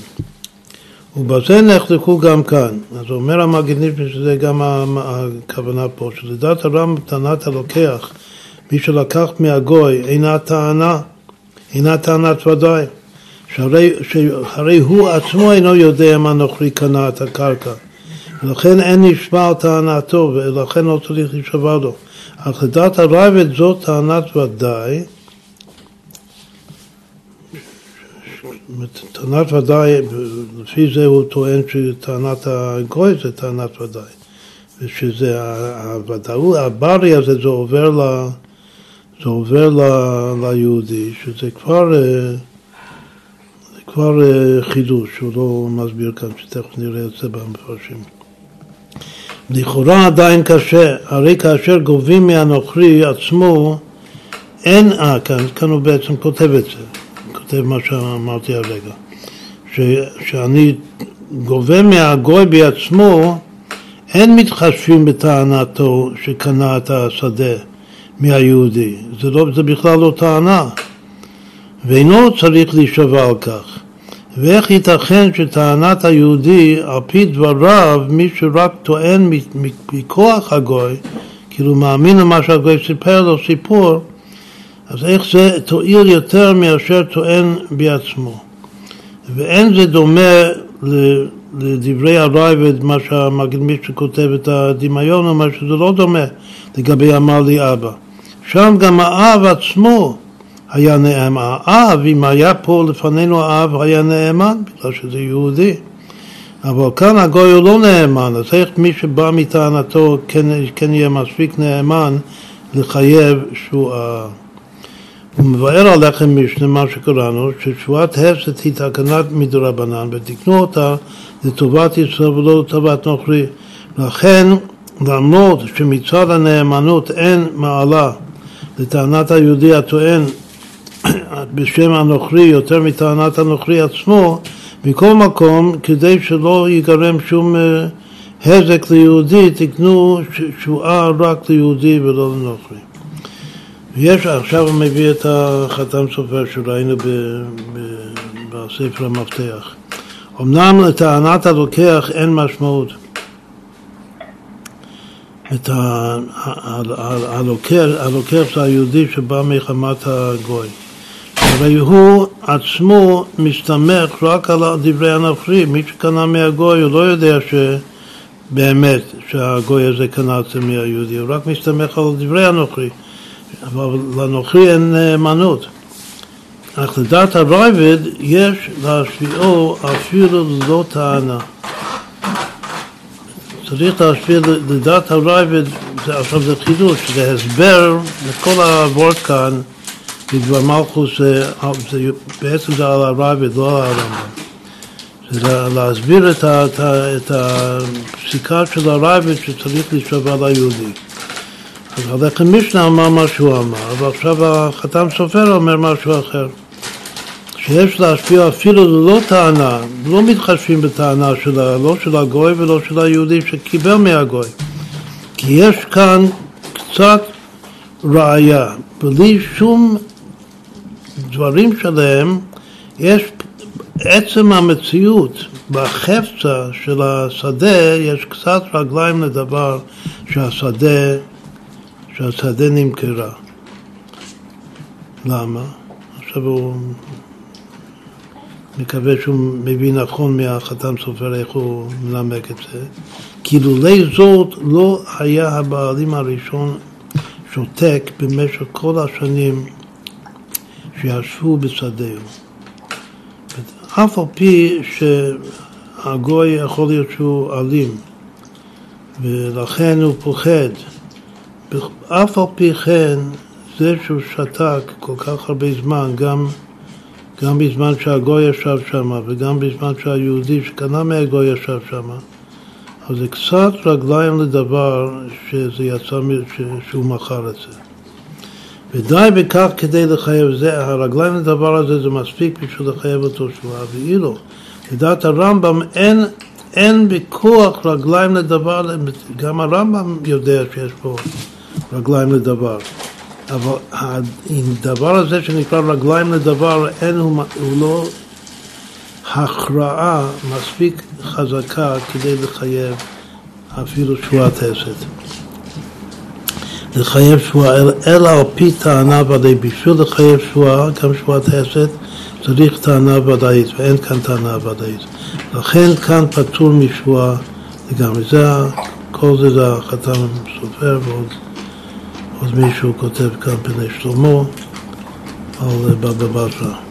ובזה נחלקו גם כאן. אז אומר המגניב שזה גם הכוונה פה, שלדעת הרמב"ם טענת הלוקח, מי שלקח מהגוי אינה טענה, אינה טענת ודאי. שהרי, שהרי הוא עצמו אינו יודע מה נוכרי קנה את הקרקע. ולכן אין נשמע על טענתו, ולכן לא צריך להישבע לו. אך לדעת הרייבד זו טענת ודאי, טענת ודאי, לפי זה הוא טוען שטענת הגוי זה טענת ודאי. ושזה הוודאות, הברי הזה זה עובר, ל, זה עובר ל, ליהודי, שזה כבר, זה כבר חידוש, שהוא לא מסביר כאן, שתכף נראה את זה במפרשים. לכאורה עדיין קשה, הרי כאשר גובים מהנוכרי עצמו, אין, אה, כאן, כאן הוא בעצם כותב את זה. כותב מה שאמרתי הרגע, ש, שאני גובה מהגוי בעצמו, אין מתחשבים בטענתו שקנה את השדה מהיהודי, זה, לא, זה בכלל לא טענה, ואינו צריך להישבע על כך. ואיך ייתכן שטענת היהודי, על פי דבריו, מי שרק טוען מכוח הגוי, כאילו מאמין למה שהגוי סיפר לו סיפור, אז איך זה תועיל יותר מאשר טוען בעצמו? ואין זה דומה לדברי הרייבד, מה שהמגיד מישהו כותב את הדמיון, אומר שזה לא דומה לגבי אמר לי אבא. שם גם האב עצמו היה נאמן. האב, אם היה פה לפנינו האב, היה נאמן, בגלל שזה יהודי. אבל כאן הגוי הוא לא נאמן, אז איך מי שבא מטענתו כן, כן יהיה מספיק נאמן לחייב שבועה? הוא מבאר עליכם משנה מה שקראנו, ששבועת הפסד היא תקנת מדרבנן, ותקנו אותה לטובת ישראל ולא לטובת נוכרי. לכן, למרות שמצד הנאמנות אין מעלה לטענת היהודי הטוען בשם הנוכרי יותר מטענת הנוכרי עצמו, מכל מקום, כדי שלא ייגרם שום אה, הזק ליהודי, תקנו שבועה רק ליהודי ולא לנוכרי. ויש, עכשיו הוא מביא את החתם סופר שראינו בספר המפתח. אמנם לטענת הלוקח אין משמעות. את הלוקח זה היהודי שבא מחמת הגוי. הרי הוא עצמו מסתמך רק על דברי הנוכרי. מי שקנה מהגוי הוא לא יודע שבאמת שהגוי הזה קנה את זה מהיהודי, הוא רק מסתמך על דברי הנוכרי. אבל לנוכרי אין נאמנות. אך לדעת הרייבד יש להשפיעו אפילו ללא טענה. צריך להשפיע לדעת הרייבד, עכשיו זה חידוש, זה הסבר לכל הוורד כאן בדבר מלכוס, זה, בעצם זה על הרייבד, לא על הרמב"ם. זה להסביר את הפסיקה של הרייבד שצריך להישבע ליהודי. אז הלחם משנה אמר מה שהוא אמר, ועכשיו החתם סופר אומר משהו אחר. שיש להשפיע אפילו ללא טענה, לא מתחשבים בטענה שלה, לא של הגוי ולא של היהודי שקיבל מהגוי. כי יש כאן קצת ראיה, בלי שום דברים שלהם, יש עצם המציאות, בחפצה של השדה יש קצת רגליים לדבר שהשדה שהשדה נמכרה. למה? עכשיו הוא מקווה שהוא מבין נכון מהחתם סופר איך הוא מנמק את זה. כי לולי זאת לא היה הבעלים הראשון שותק במשך כל השנים שישבו בשדהו. אף על פי שהגוי יכול להיות שהוא אלים ולכן הוא פוחד אף על פי כן, זה שהוא שתק כל כך הרבה זמן, גם, גם בזמן שהגוי ישב שם וגם בזמן שהיהודי שקנה מהגוי ישב שם, אז זה קצת רגליים לדבר שזה יצא, שהוא מכר את זה. ודי בכך כדי לחייב זה, הרגליים לדבר הזה זה מספיק בשביל לחייב אותו שבועה, ואילו לדעת הרמב"ם אין, אין בכוח רגליים לדבר, גם הרמב"ם יודע שיש פה רגליים לדבר. אבל הדבר הזה שנקרא רגליים לדבר, אין, הוא, הוא לא הכרעה מספיק חזקה כדי לחייב אפילו שבועת חסד. לחייב שבועה, אלא על פי טענה ודאי. בשביל לחייב שבועה, גם שבועת חסד, צריך טענה ודאית, ואין כאן טענה ודאית. לכן כאן פטור משבועה לגמרי. זה, כל זה זה החתם סופר ועוד עוד מישהו כותב כאן פני שלמה על בבא בתרא.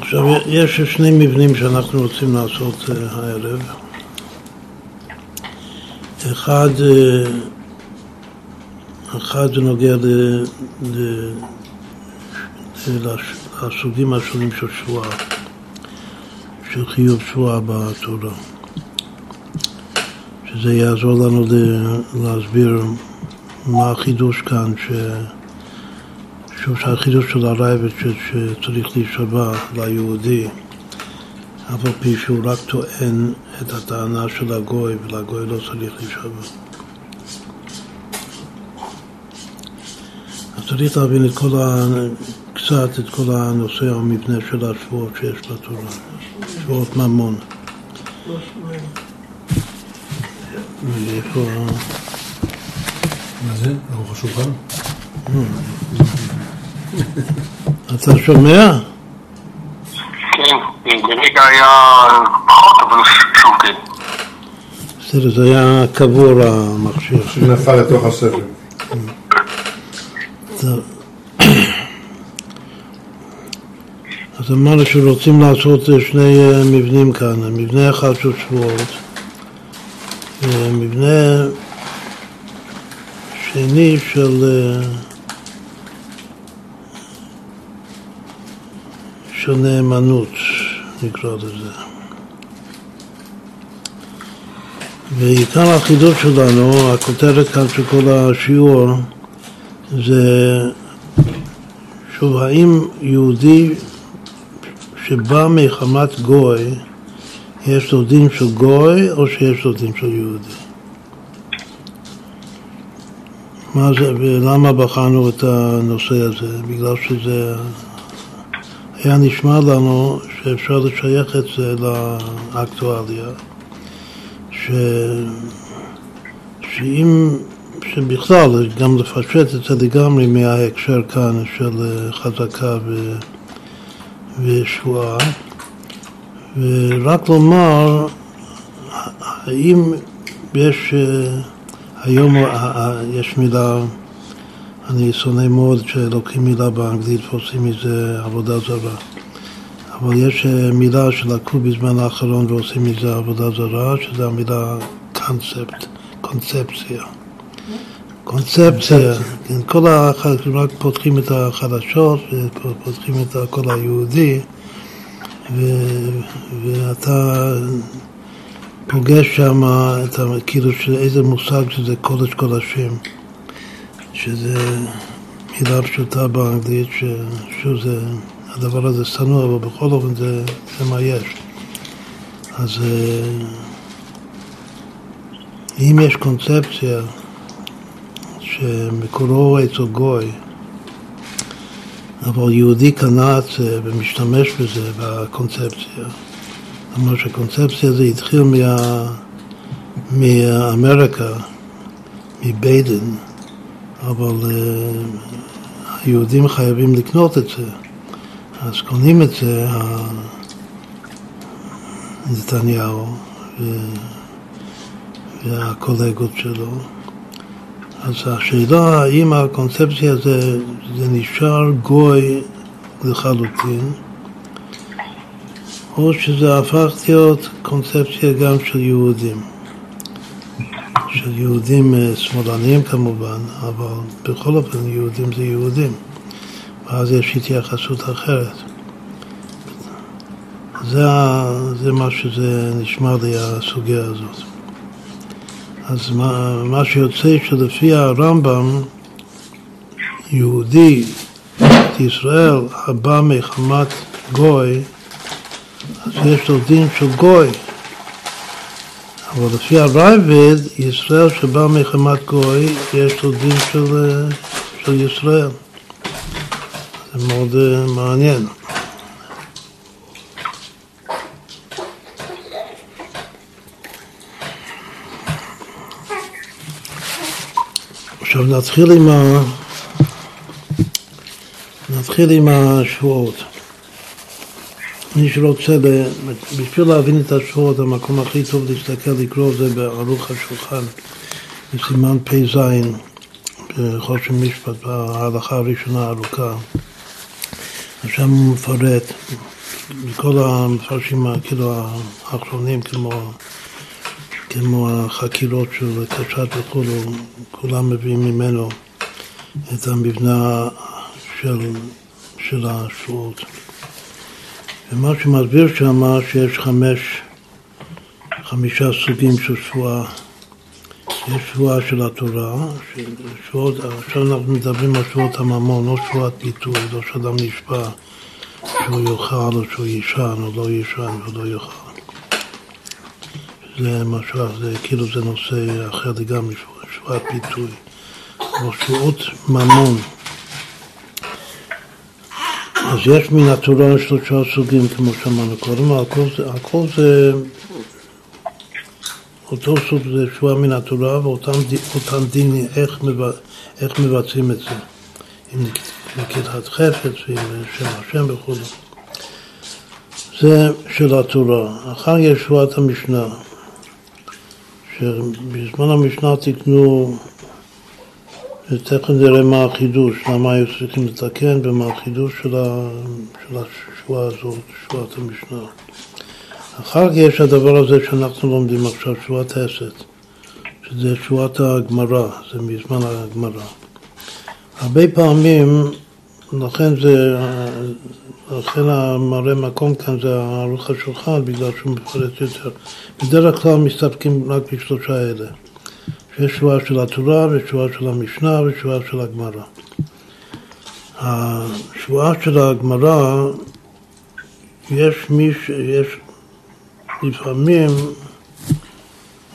עכשיו יש שני מבנים שאנחנו רוצים לעשות אה, הערב. אחד אה, אחד זה נוגע לסוגים השונים של שבועה, של חיוב שבועה בתורה. שזה יעזור לנו להסביר מה החידוש כאן, ש... שוב שהחידוש של הרייבד שצריך להישבע ליהודי, אף על פי שהוא רק טוען את הטענה של הגוי, ולגוי לא צריך להישבע. צריך להבין את כל ה... קצת את כל הנושא המבנה של השבועות שיש בתורה, שבועות ממון. ואיפה... מה זה? ארוך השולחן? אתה שומע? כן, ברגע היה פחות, אבל שוב כן. בסדר, זה היה קבור המכשיר. שנפל לתוך הספר. אז אמרנו שרוצים לעשות שני אה, מבנים כאן, מבנה אחד של שבועות, ומבנה שני של, אה, של נאמנות, נקרא לזה. ועיקר החידוש שלנו, הכותרת כאן של כל השיעור, זה שוב, האם יהודי שבא מחמת גוי, יש לו דין של גוי או שיש לו דין של יהודי? מה זה, ולמה בחרנו את הנושא הזה? בגלל שזה היה נשמע לנו שאפשר לשייך את זה לאקטואליה, ש... שאם, שבכלל, גם לפשט את זה לגמרי מההקשר כאן של חזקה ו... ושבועה, ורק לומר האם יש היום יש מילה, אני שונא מאוד שלוקחים מילה באנגלית ועושים מזה עבודה זרה, אבל יש מילה שלקחו בזמן האחרון ועושים מזה עבודה זרה, שזה המילה קונספט, קונספציה. קונספציה, כן, כל החלקים, רק פותחים את החדשות ופותחים את הקול היהודי ו, ואתה פוגש שם את ה... כאילו איזה מושג שזה קודש קודשים שזה מילה פשוטה באנגלית ששוב זה, הדבר הזה שנוא אבל בכל אופן זה, זה מה יש. אז אה, אם יש קונספציה שמקורו אצל גוי, אבל יהודי קנה את זה ומשתמש בזה, בקונספציה. כלומר שהקונספציה הזו התחיל מה, מאמריקה, מביידן, אבל uh, היהודים חייבים לקנות את זה. אז קונים את זה נתניהו והקולגות שלו. אז השאלה האם הקונספציה הזה זה נשאר גוי לחלוטין, או שזה הפך להיות קונספציה גם של יהודים. של יהודים אה, שמאלניים כמובן, אבל בכל אופן יהודים זה יהודים, ואז יש התייחסות אחרת. זה, זה מה שזה נשמע לי, הסוגיה הזאת. אז מה, מה שיוצא שלפי הרמב"ם, יהודי ישראל הבא מחמת גוי, אז יש לו דין של גוי. אבל לפי הרייבד, ישראל שבא מחמת גוי, יש לו דין של, של ישראל. זה מאוד uh, מעניין. עכשיו נתחיל עם, ה... נתחיל עם השבועות. מי שרוצה, בשביל להבין את השבועות, המקום הכי טוב להסתכל, לקרוא זה בערוך השולחן, בסימן פ"ז, בחושן משפט, בהלכה הראשונה הארוכה. שם הוא מפרט, מכל המפרשים, כאילו האחרונים, כמו כמו החקירות של קשת וכולו, כולם מביאים ממנו את המבנה של, של השבועות. ומה שמסביר שם שיש חמש, חמישה סוגים של שבועה. יש שבועה של התורה, שבועות, עכשיו אנחנו מדברים על שבועות הממון, לא שבועת ביטוי, לא שאדם נשבע שהוא יאכל או שהוא יישן או לא יישן ולא יאכל. זה משהו, זה כאילו זה נושא אחר לגמרי, שבועת פיתוי. שבועות ממון, אז יש מן התורה שלושה סוגים, כמו שאמרנו קודם, הכל זה, הכל זה אותו סוג זה שואה מן התורה ואותם דינים, איך, מבצ... איך מבצעים את זה, עם נקיטת חפץ ועם שם השם וכו'. זה של התורה. אחר יש שבועת המשנה, שבזמן המשנה תקנו, ותכף נראה מה החידוש, למה היו צריכים לתקן ומה החידוש של, השבועה הזאת, שבועת המשנה. אחר כך יש הדבר הזה שאנחנו לומדים עכשיו, שבועת הסת, שזה שבועת הגמרא, זה מזמן הגמרא. הרבה פעמים, לכן זה, לכן המראה מקום כאן זה הערוך השולחן, בגלל שהוא מפרט יותר. בדרך כלל מסתפקים רק בשלושה אלה. יש שבועה של התורה, ושבועה של המשנה, ושבועה של הגמרא. השבועה של הגמרא, יש מי ש... יש לפעמים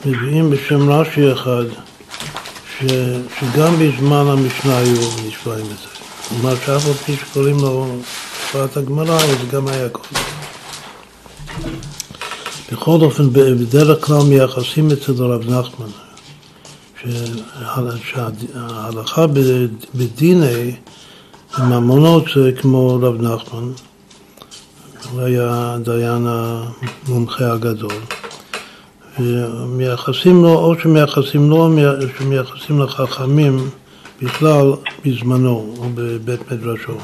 מביאים בשם רש"י אחד, ש, שגם בזמן המשנה היו נשבעים את זה. כלומר שאף על פי שקוראים לו שפעת הגמרא, זה גם היה קודם. בכל אופן, בדרך כלל מייחסים את זה לרב נחמן, שההלכה בדיני ממונות זה כמו רב נחמן, הוא היה הדיין המומחה הגדול. ומייחסים לו, או שמייחסים לו, או שמייחסים לחכמים בכלל בזמנו, או בבית מדרשו.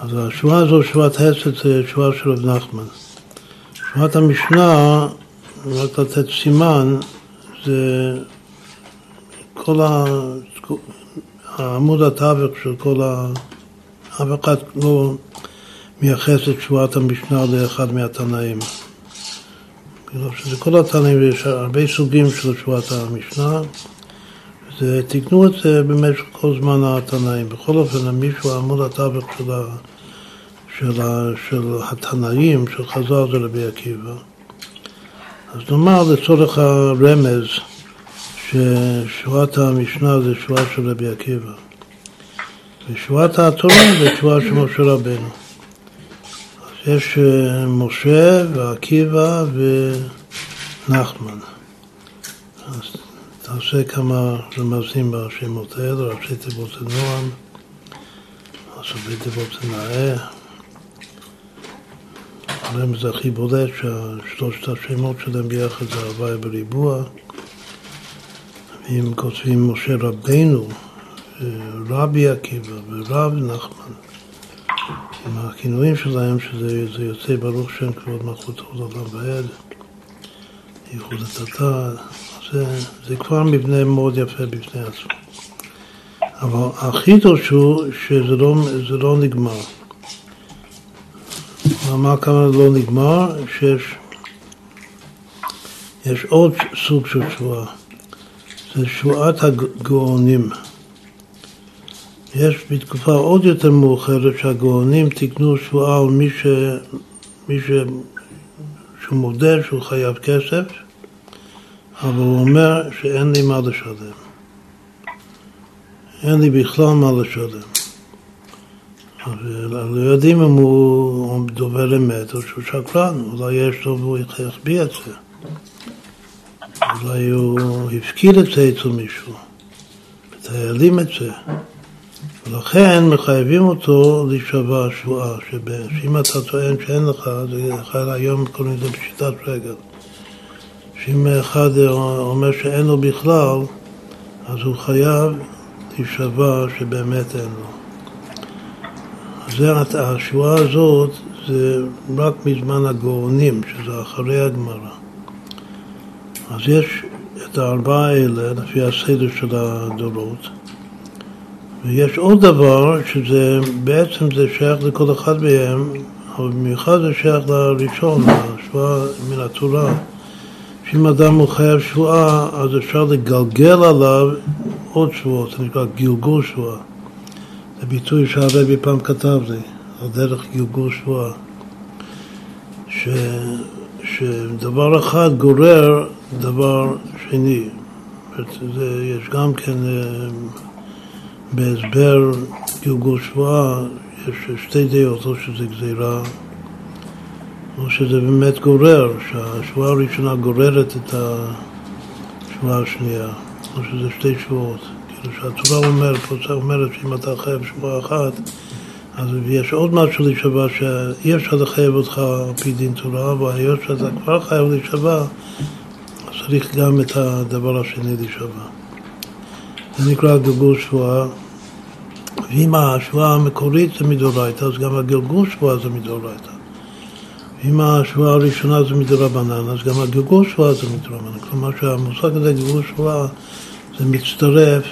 אז השבועה הזו, שבועת הסת, זה שבועה של רב נחמן. שבועת המשנה, רק לתת סימן, זה כל. העמוד התווך של כל ה... אף אחד לא מייחס את שבועת המשנה לאחד מהתנאים. כאילו שזה כל התנאים, יש הרבה סוגים של שבועת המשנה, זה, תקנו את זה במשך כל זמן התנאים. בכל אופן, מישהו עמוד התווך של, של, של התנאים, של חז"ל זה רבי עקיבא. אז נאמר לצורך הרמז ששבועת המשנה זה שבועה של רבי עקיבא. ושבועת התורה זה שבועה של משה רבנו. יש אה, משה ועקיבא ונחמן. אז תעשה כמה רמזים בשמות האלה, ראשי תיבות זה נועם, סופי תיבות זה נאה. הרמז הכי בולט ששלושת השמות שלהם ביחד זה הוואי בריבוע. אם כותבים משה רבנו, רבי עקיבא ורב נחמן, עם הכינויים שלהם, שזה יוצא ברוך שם כבוד מלכותו לעולם ועד, ייחוד התתה, זה, זה כבר מבנה מאוד יפה בפני עצמו. אבל החידוש הוא שזה לא, לא נגמר. מה כמה לא נגמר? שיש יש עוד סוג של שבועה, זה שבועת הגאונים. יש בתקופה עוד יותר מאוחרת שהגאונים תיקנו שבועה על מי, ש... מי ש... שהוא מודה שהוא חייב כסף, אבל הוא אומר שאין לי מה לשלם. אין לי בכלל מה לשלם. לא יודעים אם הוא דובר אמת או שהוא שקרן, אולי יש לו והוא יחביא את זה. אולי הוא הפקיד את זה אצל מישהו, מתעלים את זה. ולכן מחייבים אותו להישבע שבועה, שאם אתה טוען שאין לך, זה אחד היום קוראים לזה פשיטת רגל. שאם אחד אומר שאין לו בכלל, אז הוא חייב להישבע שבאמת אין לו. זה, השבועה הזאת זה רק מזמן הגאונים, שזה אחרי הגמרא. אז יש את הארבעה האלה, לפי הסדר של הדורות. ויש עוד דבר, שזה בעצם זה שייך לכל אחד מהם, אבל במיוחד זה שייך לראשון, השבועה מן התורה, שאם אדם הוא חייב שבועה, אז אפשר לגלגל עליו עוד שבועות, זה נקרא גלגול שבועה. זה ביטוי שהרבי פעם כתב לי, על דרך גלגול שבועה. ש, שדבר אחד גורר דבר שני. זה, יש גם כן אה, בהסבר גלגול שבועה, יש שתי דעות, או שזה גזירה, או שזה באמת גורר, שהשבועה הראשונה גוררת את השבועה השנייה, או שזה שתי שבועות. כאילו שהתורה אומרת, פה אומרת שאם אתה חייב שבועה אחת, אז יש עוד משהו להישבע שאי אפשר לחייב אותך על פי דין תורה, אבל היות שאתה כבר חייב להישבע, צריך גם את הדבר השני להישבע. זה נקרא גלגול שבועה, ואם השבועה המקורית זה מדאורייתא, אז גם הגלגול שבועה זה מדאורייתא. ואם השבועה הראשונה זה מדרבנן, אז גם הגלגול שבועה זה מדרבנן. כלומר שהמושג הזה, גלגול שבועה, זה מצטרף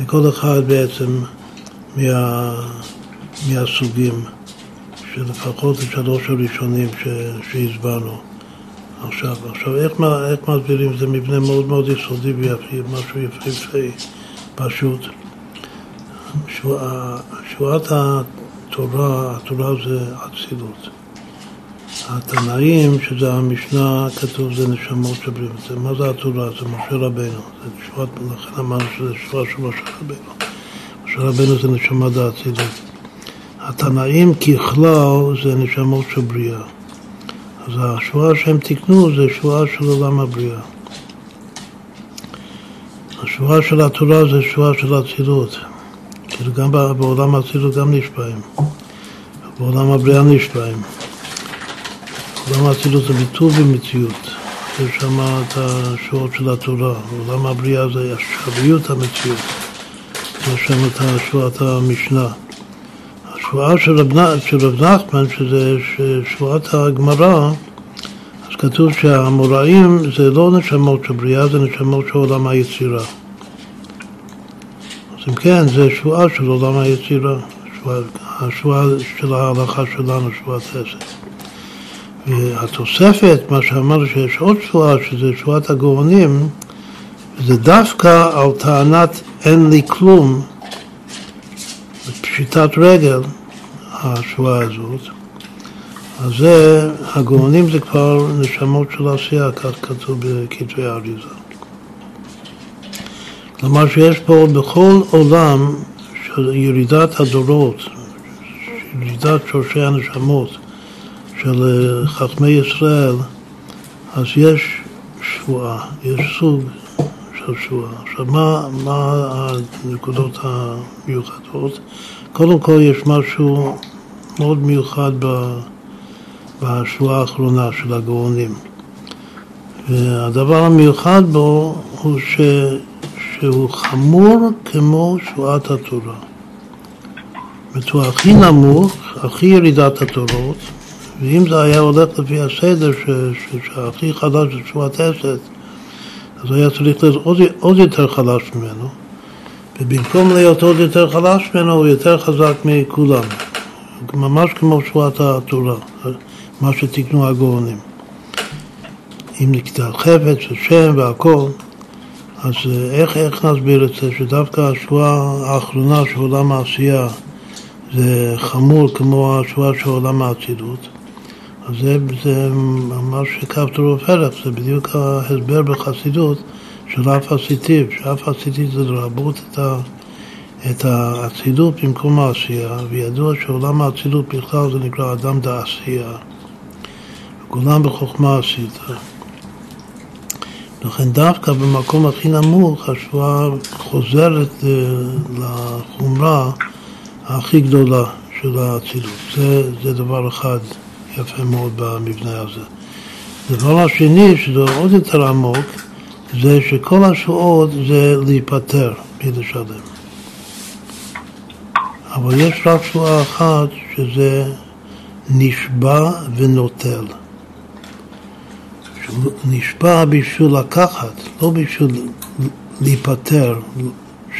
לכל אחד בעצם מה, מהסוגים, שלפחות השלוש הראשונים שהסברנו. עכשיו, עכשיו איך, איך מסבירים? זה מבנה מאוד מאוד יסודי ויפה, משהו יפהפה, פשוט. שבועת התורה, התורה זה אצילות. התנאים, שזה המשנה, כתוב זה נשמות שבריאות. מה זה התורה? זה משה רבנו. זה שבועת, לכן אמרנו שזה שבועה של משה רבנו. משה רבנו זה נשמה דאצילות. התנאים ככלל זה נשמות של בריאה. אז השבועה שהם תיקנו זה שבועה של עולם הבריאה. השבועה של התורה זה שבועה של אצילות. כאילו גם בעולם האצילות גם נשבעים. בעולם הבריאה נשבעים. בעולם האצילות זה ביטול ומציאות. יש שם את השבועות של התורה. בעולם הבריאה זה השביות המציאות. יש שם את שבועת המשנה. השבועה של רב, נחמן, שזה שבועת הגמרא, אז כתוב שהאמוראים זה לא נשמות של בריאה, זה נשמות של עולם היצירה. אז אם כן, זה שבועה של עולם היצירה, השבועה של ההלכה שלנו, שבועת עסק. והתוספת, מה שאמרנו שיש עוד שבועה, שזה שבועת הגאונים, זה דווקא על טענת אין לי כלום, פשיטת רגל, השבועה הזאת. אז זה, הגאונים זה כבר נשמות של עשייה, כך כתוב בכתבי האריזה. כלומר שיש פה בכל עולם של ירידת הדורות, ירידת שורשי הנשמות של חכמי ישראל, אז יש שבועה, יש סוג של שבועה. עכשיו, מה, מה הנקודות המיוחדות? קודם כל יש משהו מאוד מיוחד בשבועה האחרונה של הגאונים. והדבר המיוחד בו הוא ש, שהוא חמור כמו שבועת התורה. זאת הוא הכי נמוך, הכי ירידת התורות, ואם זה היה הולך לפי הסדר ש, ש, שהכי חלש זה שבועת אסת, אז היה צריך להיות עוד, עוד יותר חלש ממנו. ובמקום להיות עוד יותר חלש ממנו, הוא יותר חזק מכולם. ממש כמו שבועת התורה, מה שתיקנו הגאונים. עם נקטע חפץ ושם והכל, אז איך, איך נסביר את זה שדווקא השבועה האחרונה של עולם העשייה זה חמור כמו השבועה של עולם האצילות? זה, זה ממש טרוף הלך, זה בדיוק ההסבר בחסידות של אף הסיטיב, שאף הסיטיב זה לרבות את, ה, את האצילות במקום העשייה, וידוע שעולם האצילות בכלל זה נקרא אדם דעשייה, וכולם בחוכמה עשית. לכן דווקא במקום הכי נמוך השבועה חוזרת אה, לחומרה הכי גדולה של האצילות. זה, זה דבר אחד יפה מאוד במבנה הזה. דבר השני, שזה עוד יותר עמוק, זה שכל השבועות זה להיפטר מלשלם. אבל יש רק שבועה אחת שזה נשבע ונוטל. נשבע בשביל לקחת, לא בשביל להיפטר,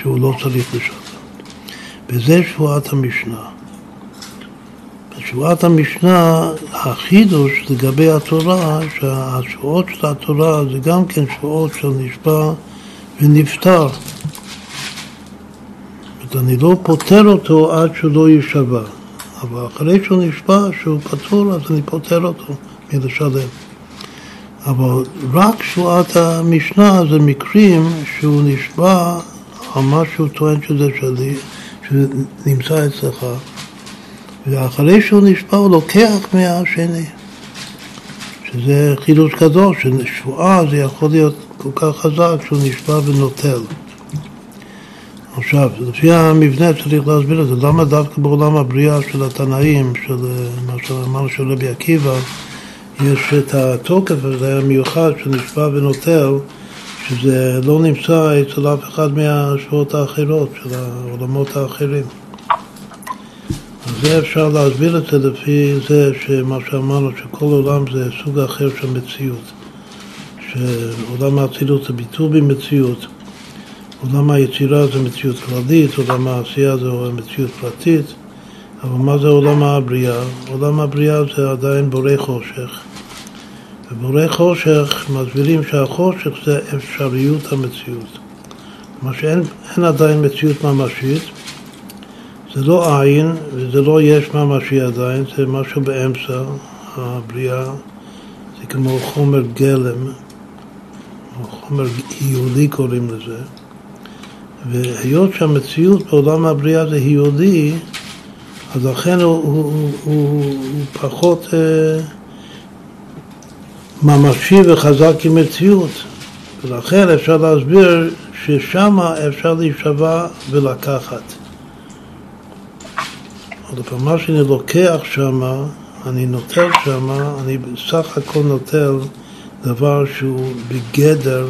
שהוא לא צריך לשלם. וזה שבועת המשנה. בשבועת המשנה, החידוש לגבי התורה, שהשבועות של התורה זה גם כן שבועות של נשבע ונפטר. אני לא פוטר אותו עד שהוא לא יישבע, אבל אחרי שהוא נשבע, שהוא פטור, אז אני פוטר אותו מלשלם. אבל רק שבועת המשנה זה מקרים שהוא נשבע על מה שהוא טוען שזה שלי, שנמצא אצלך, ואחרי שהוא נשבע הוא לוקח מהשני. שזה חידוש גדול, ששבועה זה יכול להיות כל כך חזק שהוא נשבע ונוטל. עכשיו, לפי המבנה צריך להסביר את זה, למה דווקא בעולם הבריאה של התנאים, של מה שאמרנו של רבי עקיבא, יש את התוקף הזה המיוחד שנשבע ונוטל, שזה לא נמצא אצל אף אחד מהשבועות האחרות, של העולמות האחרים. זה אפשר להסביר את זה לפי זה שמה שאמרנו, שכל עולם זה סוג אחר של מציאות. שעולם האצילות זה ביטול במציאות, עולם היצירה זה מציאות כללית, עולם העשייה זה מציאות פרטית, אבל מה זה עולם הבריאה? עולם הבריאה זה עדיין בורא חושך. ובורא חושך מסבירים שהחושך זה אפשריות המציאות. כלומר שאין עדיין מציאות ממשית, זה לא עין וזה לא יש ממשי עדיין, זה משהו באמצע הבריאה, זה כמו חומר גלם, או חומר היולי קוראים לזה. והיות שהמציאות בעולם הבריאה זה היולי, אז לכן הוא, הוא, הוא, הוא, הוא פחות אה, ממשי וחזק עם מציאות. ולכן אפשר להסביר ששם אפשר להישבע ולקחת. עוד פעם, מה שאני לוקח שם, אני נוטל שם, אני בסך הכל נוטל דבר שהוא בגדר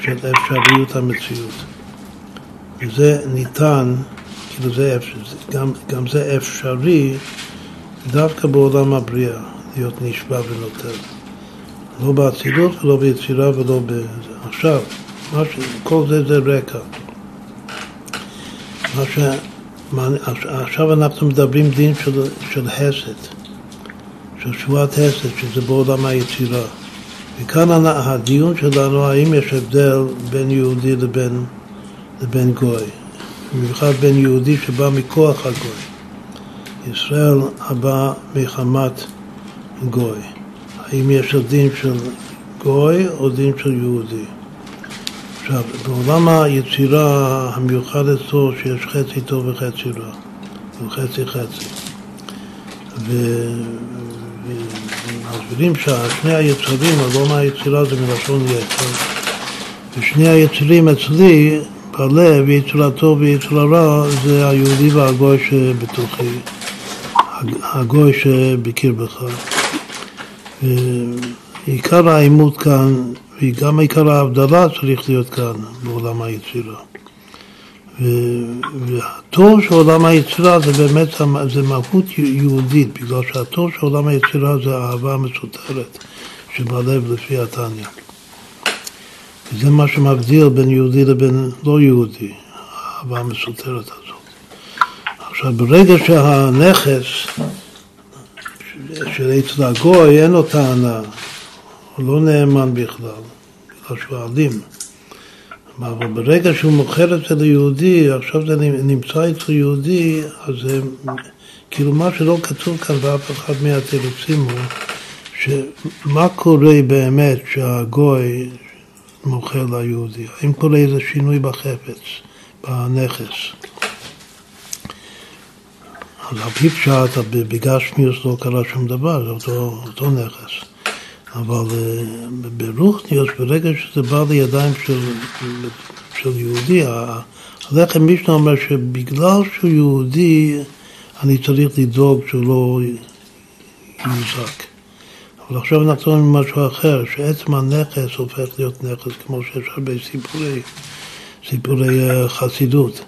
של אפשריות המציאות. וזה ניתן, כאילו זה, גם, גם זה אפשרי דווקא בעולם הבריאה, להיות נשבע ונוטל. לא באצילות ולא ביצירה ולא בזה. עכשיו, ש... כל זה זה רקע. ש... עכשיו אנחנו מדברים דין של, של חסד, של שבועת חסד, שזה בעולם היצירה. וכאן הדיון שלנו, האם יש הבדל בין יהודי לבין, לבין גוי, במיוחד בין יהודי שבא מכוח הגוי. ישראל הבא מחמת גוי. האם יש דין של גוי או דין של יהודי? עכשיו, בעולם היצירה המיוחד אצלו שיש חצי טוב וחצי רע, הוא חצי חצי. ומסבירים ששני היצרים, עולם היצירה זה מלשון יצר, ושני היצרים אצלי, בלב, יצרה טוב ויצרה רע, זה היהודי והגוי שבתוכי, הגוי שבקרבך. ועיקר העימות כאן וגם עיקר ההבדלה צריך להיות כאן בעולם היצירה. והתור של עולם היצירה זה באמת, זה מהות יהודית, בגלל שהתור של עולם היצירה זה אהבה מסותרת שבלב לפי התניא. וזה מה שמבדיל בין יהודי לבין לא יהודי, האהבה המסותרת הזאת. עכשיו, ברגע שהנכס של אצל הגוי אין לו טענה, הוא לא נאמן בכלל, בגלל שהוא אלים. אבל ברגע שהוא מוכר את זה ליהודי, עכשיו זה נמצא אצל יהודי, אז זה כאילו מה שלא כתוב כאן באף אחד מהתירוצים הוא שמה קורה באמת שהגוי מוכר ליהודי? האם קורה איזה שינוי בחפץ, בנכס? אז על פי פשט, בגשמיוס לא קרה שום דבר, זה אותו, אותו נכס. אבל אה, ברוחניוס, ברגע שזה בא לידיים של, של יהודי, הלחם מישנה אומר שבגלל שהוא יהודי, אני צריך לדאוג שהוא לא יוזק. אבל עכשיו אנחנו רואים משהו אחר, שעצם הנכס הופך להיות נכס, כמו שיש הרבה סיפורי, סיפורי אה, חסידות,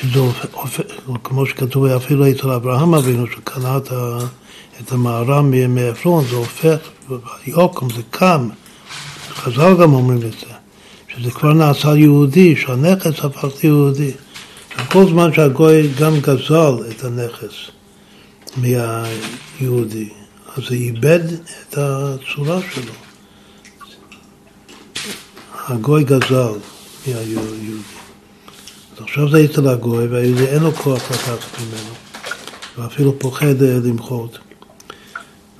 שזה הופך, כמו שכתוב אפילו אצל אברהם אבינו, שקנה את ה... את המערה מעפרון, זה הופך, ביוקום זה קם, חז"ל גם אומרים את זה, שזה כבר נעשה יהודי, שהנכס הפך ליהודי. כל זמן שהגוי גם גזל את הנכס מהיהודי, אז זה איבד את הצורה שלו. הגוי גזל מהיהודי. אז עכשיו זה אצל הגוי, והיהודי אין לו כוח לקחת ממנו, ואפילו פוחד אה, למחות.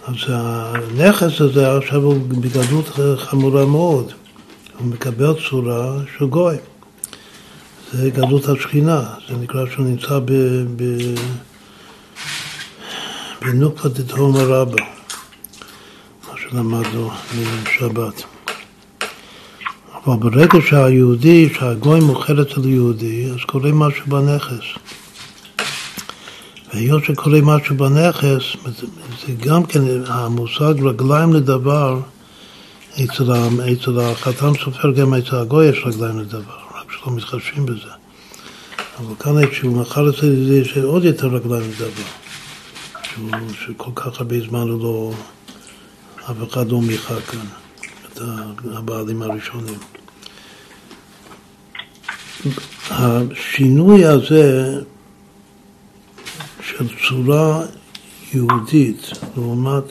אז הנכס הזה עכשיו הוא בגדלות חמורה מאוד, הוא מקבל צורה של גוי. זה גדלות השכינה, זה נקרא שהוא נמצא ב... ב... בנוקפא דתהום רבה, מה שלמדנו משבת. אבל ברגע שהיהודי, שהגוי מוכר אצל יהודי, אז קורה משהו בנכס. והיות שקורה משהו בנכס, זה גם כן המושג רגליים לדבר, אצל, אצל החתם סופר גם אצל הגוי יש רגליים לדבר, רק שלא מתחשבים בזה. אבל כאן כשהוא מכר אצל זה יש עוד יותר רגליים לדבר, שהוא, שכל כך הרבה זמן הוא לא, אף אחד לא מיכה כאן. את הבעלים הראשונים. השינוי הזה של צורה יהודית לעומת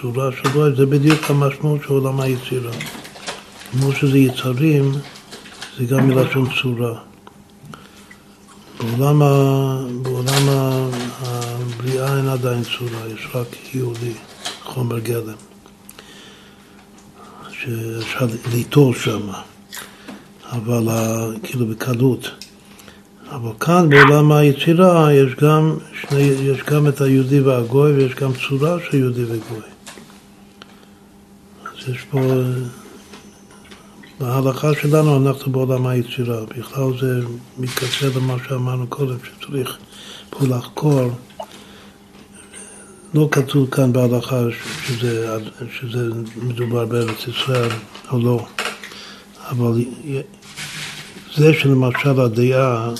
צורה שלו, זה בדיוק המשמעות של עולם היצירה. כמו שזה יצרים, זה גם מלשון צורה. בעולם, ה... בעולם הבריאה אין עדיין צורה, יש רק יהודי, חומר גלם. שאפשר ליטול שם, אבל כאילו בקלות. אבל כאן בעולם היצירה יש גם, שני, יש גם את היהודי והגוי ויש גם צורה של יהודי וגוי. אז יש פה, בהלכה שלנו אנחנו בעולם היצירה, בכלל זה מתקשר למה שאמרנו קודם, שצריך פה לחקור. לא כתוב כאן בהלכה שזה, שזה מדובר בארץ ישראל או לא, אבל זה שלמשל הדעה,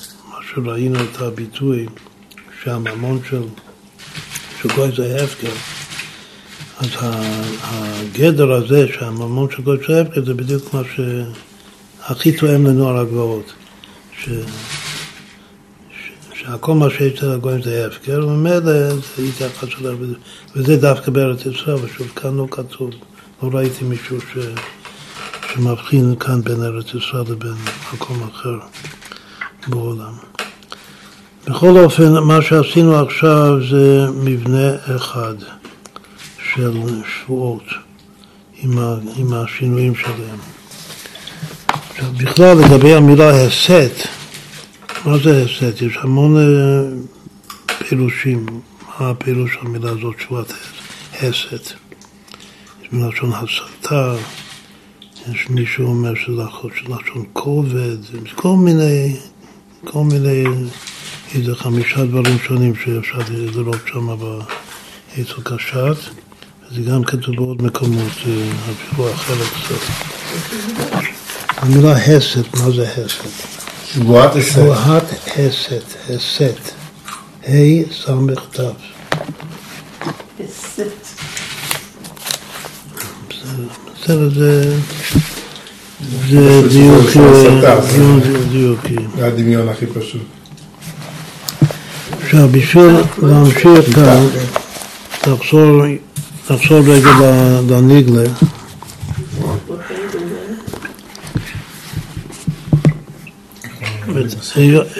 שראינו את הביטוי שהממון של, גוי זה הפקר, אז הגדר הזה שהממון של גוי זה הפקר זה בדיוק מה שהכי תואם לנוער הגבעות. שהכל מה שיש אצל הגויים זה הפקר, וממילא זה יתייחס אליו, וזה דווקא בארץ ישראל, ושוב כאן לא כתוב, לא ראיתי מישהו ש, שמבחין כאן בין ארץ ישראל לבין מקום אחר בעולם. בכל אופן, מה שעשינו עכשיו זה מבנה אחד של שבועות עם, ה, עם השינויים שלהם. עכשיו, בכלל, לגבי המילה הסת, מה זה הסת? יש המון אה, פירושים. מה הפירוש של המילה הזאת, שבועת הסת? יש מלשון הסתה, יש מישהו אומר שזה לשון כובד, כל מיני, כל מיני, איזה חמישה דברים שונים שאפשר לראות שם בעצל קשת, וזה גם כתוב בעוד מקומות, אה, אפילו אחרת קצת. המילה הסת, מה זה הסת? שבועת הסת. שבועת הסת, הסת. ה' סמך ת'. בסדר, זה... זה דיוקי, דיוקי. זה הדמיון הכי פשוט. עכשיו, בשביל להמשיך כאן, נחזור רגע לניגלה.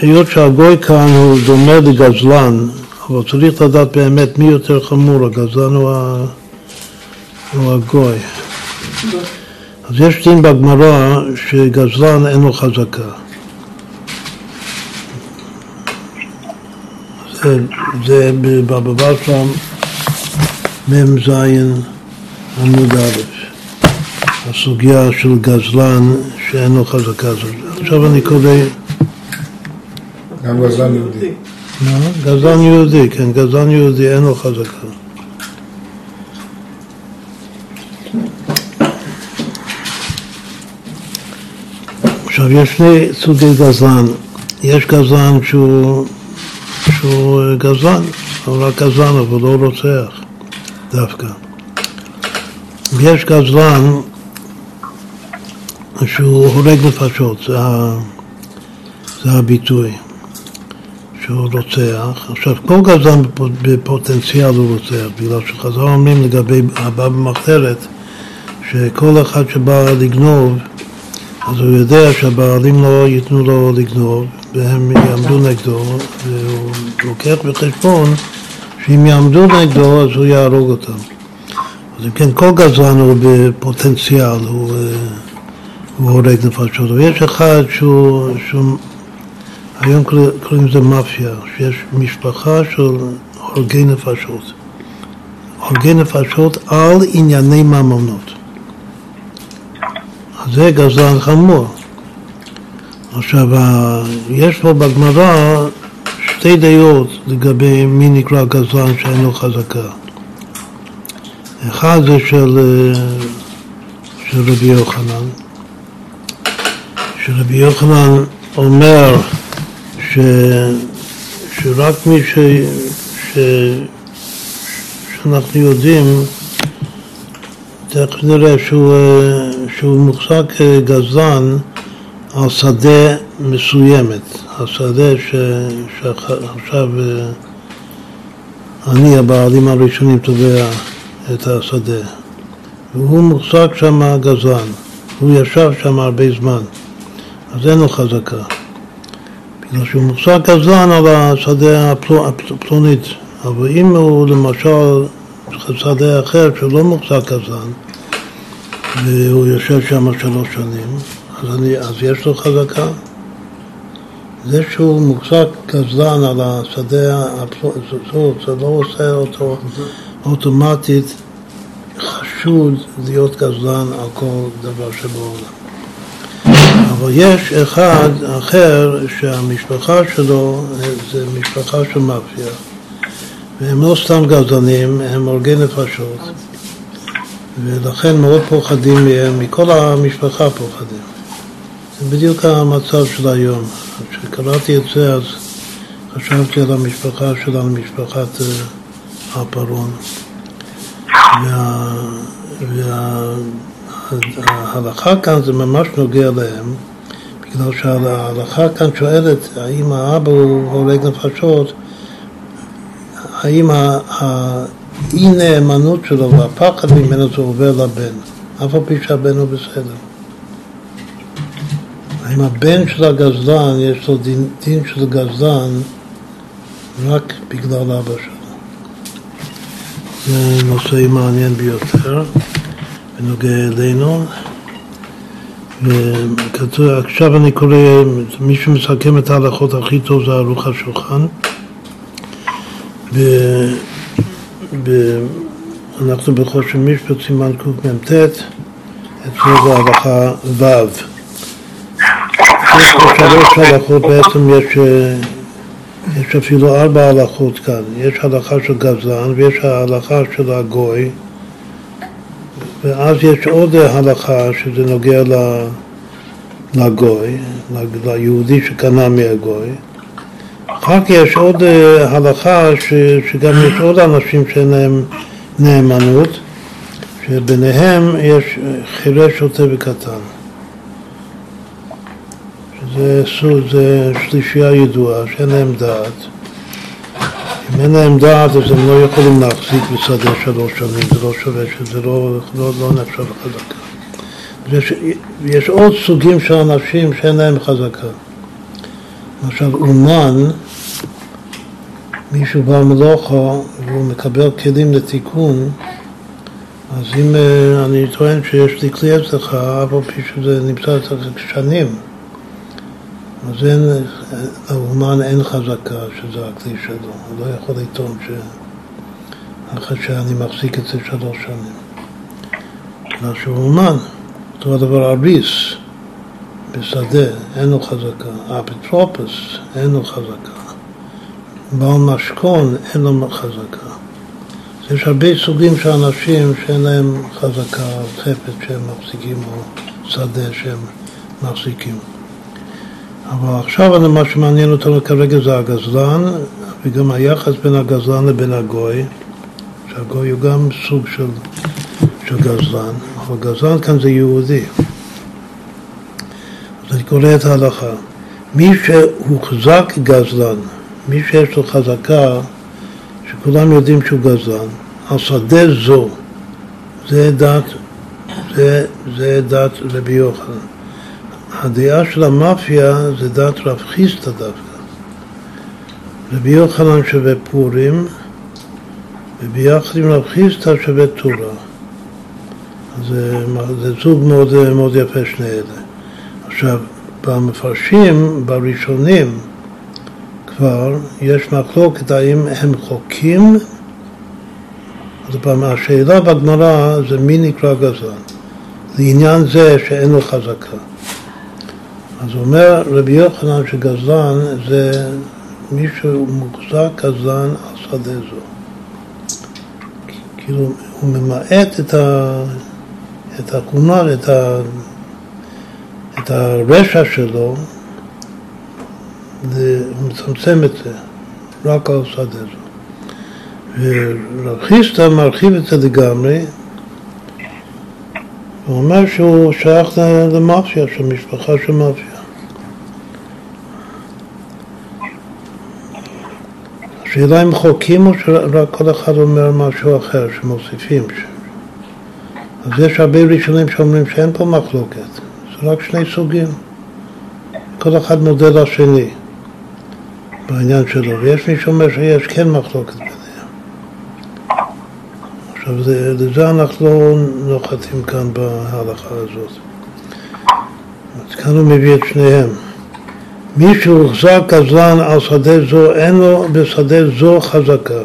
היות שהגוי כאן הוא דומה לגזלן, אבל צריך לדעת באמת מי יותר חמור, הגזלן או, ה... או הגוי. אז יש דין בגמרא שגזלן אין לו חזקה. זה, זה בבבא שם מ"ז עמוד א', הסוגיה של גזלן שאין לו חזקה. עכשיו אני קורא גם גזלן יהודי. גזלן יהודי, כן, גזלן יהודי אין לו חזקה. עכשיו, יש שני סוגי גזלן. יש גזלן שהוא, שהוא גזלן, אבל רק גזלן, אבל לא רוצח דווקא. ויש גזלן שהוא הורג נפשות, זה, זה הביטוי. שהוא רוצח. עכשיו, כל גזען בפוטנציאל הוא רוצח, בגלל שחז"ל אומרים לגבי הבא במחתרת, שכל אחד שבא לגנוב, אז הוא יודע שהבעלים לא ייתנו לו לגנוב, והם יעמדו נגדו, והוא לוקח בחשבון שאם יעמדו נגדו, אז הוא יהרוג אותם. אז אם כן, כל גזען הוא בפוטנציאל, הוא, הוא הורג נפשות. ויש אחד שהוא, שהוא היום קוראים לזה מאפיה, שיש משפחה של הורגי נפשות. הורגי נפשות על ענייני ממונות. אז זה גזלן חמור. עכשיו, יש פה בגמרא שתי דעות לגבי מי נקרא גזלן שאין לו חזקה. אחד זה של, של רבי יוחנן, שרבי יוחנן אומר ש, שרק מי ש, ש, שאנחנו יודעים, תכף נראה שהוא, שהוא מוחזק גזלן על שדה מסוימת, השדה ש, שעכשיו אני הבעלים הראשונים תובע את השדה. והוא מוחזק שם גזלן, הוא ישב שם הרבה זמן. אז אין לו חזקה. בגלל שהוא מוחזק גזלן על השדה הפלונית. אבל אם הוא למשל שדה אחר שלא מוחזק גזלן והוא יושב שם שלוש שנים אז, אני, אז יש לו חזקה. זה שהוא מוחזק גזלן על השדה הפלוט, זה לא עושה אותו אוטומטית חשוד להיות גזלן על כל דבר שבעולם. אבל יש אחד אחר שהמשפחה שלו זה משפחה של מאפיה והם לא סתם גזלנים, הם הורגי נפשות ולכן מאוד פוחדים מהם, מכל המשפחה פוחדים. זה בדיוק המצב של היום. כשקראתי את זה אז חשבתי על המשפחה שלנו, משפחת אה, הפרעון. וההלכה וה, כאן זה ממש נוגע להם, בגלל שההלכה כאן שואלת האם האבא הוא הורג נפשות, האם האי נאמנות שלו והפחד ממנו זה עובר לבן, אף על פי שהבן הוא בסדר. האם הבן של הגזלן, יש לו דין, דין של גזלן רק בגלל אבא שלו. זה נושא מעניין ביותר, בנוגע אלינו. וכתוב, עכשיו אני קורא, מי שמסכם את ההלכות הכי טוב זה ערוך השולחן. ו... ב... אנחנו בחושן משפט סימן קמ"ט, אצלנו זה הלכה ו'. שלוש הלכות, בעצם יש, יש אפילו ארבע הלכות כאן. יש הלכה של גזלן ויש ההלכה של הגוי, ואז יש עוד הלכה שזה נוגע לגוי, ליהודי שקנה מהגוי. אחר כך יש עוד הלכה שגם יש עוד אנשים שאין להם נאמנות, שביניהם יש חירש, שוטה וקטן. זה, זה שלישייה ידועה, שאין להם דעת. אם אין להם דעת אז הם לא יכולים להחזיק בשדה שלוש שנים, זה לא שווה שזה לא, לא, לא נחשב חזקה. יש, יש עוד סוגים של אנשים שאין להם חזקה. למשל אומן, מישהו בא מלוכה והוא מקבל כלים לתיקון, אז אם אה, אני טוען שיש לי כלי אצלך, אף על פי שזה נמצא אצלך שנים, אז אין, לאומן אין חזקה שזה הכלי שלו, הוא לא יכול לטעון ש... אחרי שאני מחזיק את זה שלוש שנים. בגלל שהוא אומן, אותו הדבר אריס בשדה, אין לו חזקה, אפוטרופוס, אין לו חזקה, בעל משכון, אין לו חזקה. יש הרבה סוגים של אנשים שאין להם חזקה חפץ שהם מחזיקים או שדה שהם מחזיקים. אבל עכשיו מה שמעניין אותנו כרגע זה הגזלן וגם היחס בין הגזלן לבין הגוי, שהגוי הוא גם סוג של, של גזלן, אבל גזלן כאן זה יהודי. אז אני קורא את ההלכה. מי שהוחזק גזלן, מי שיש לו חזקה, שכולם יודעים שהוא גזלן, על שדה זו, זה דת, זה, זה דת רבי יוחנן. הדעה של המאפיה זה דת רב חיסטה דווקא. רבי יוחנן שווה פורים, וביחד עם רב חיסטה שווה טורה. זה, זה זוג מאוד, מאוד יפה שני אלה. עכשיו, במפרשים, בראשונים, כבר, יש מחלוקת האם הם חוקים, עוד פעם, השאלה בגמרא זה מי נקרא גזלן. לעניין זה שאין לו חזקה. אז אומר רבי יוחנן שגזלן זה מי שמוחזק גזלן על שדה זו. כאילו, הוא ממעט את, ה, את הכומר, את, ה, את הרשע שלו, הוא מצמצם את זה, רק על שדה זו. ורב חיסטה מרחיב את זה לגמרי, הוא אומר שהוא שייך למאפיה, של משפחה של מאפיה. השאלה אם חוקים או שרק כל אחד אומר משהו אחר, שמוסיפים. אז יש הרבה ראשונים שאומרים שאין פה מחלוקת, זה רק שני סוגים. כל אחד מודה לשני בעניין שלו, ויש מי שאומר שיש כן מחלוקת. עכשיו, זה, לזה אנחנו לא נוחתים כאן בהלכה הזאת. אז כאן הוא מביא את שניהם. מי שהוחזק גזלן על שדה זו, אין לו בשדה זו חזקה.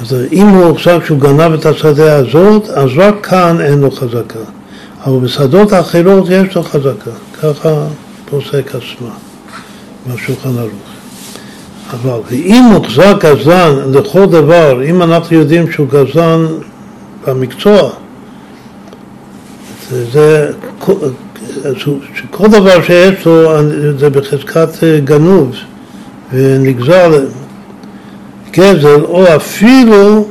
אז אם הוא הוחזק שהוא גנב את השדה הזאת, אז רק כאן אין לו חזקה. אבל בשדות האחרות יש לו חזקה. ככה פוסק עצמה, בשולחן ערוך. אבל אם מוחזק גזלן לכל דבר, אם אנחנו יודעים שהוא גזלן במקצוע, זה, שכל דבר שיש לו זה בחזקת גנוב ונגזר גזל, או אפילו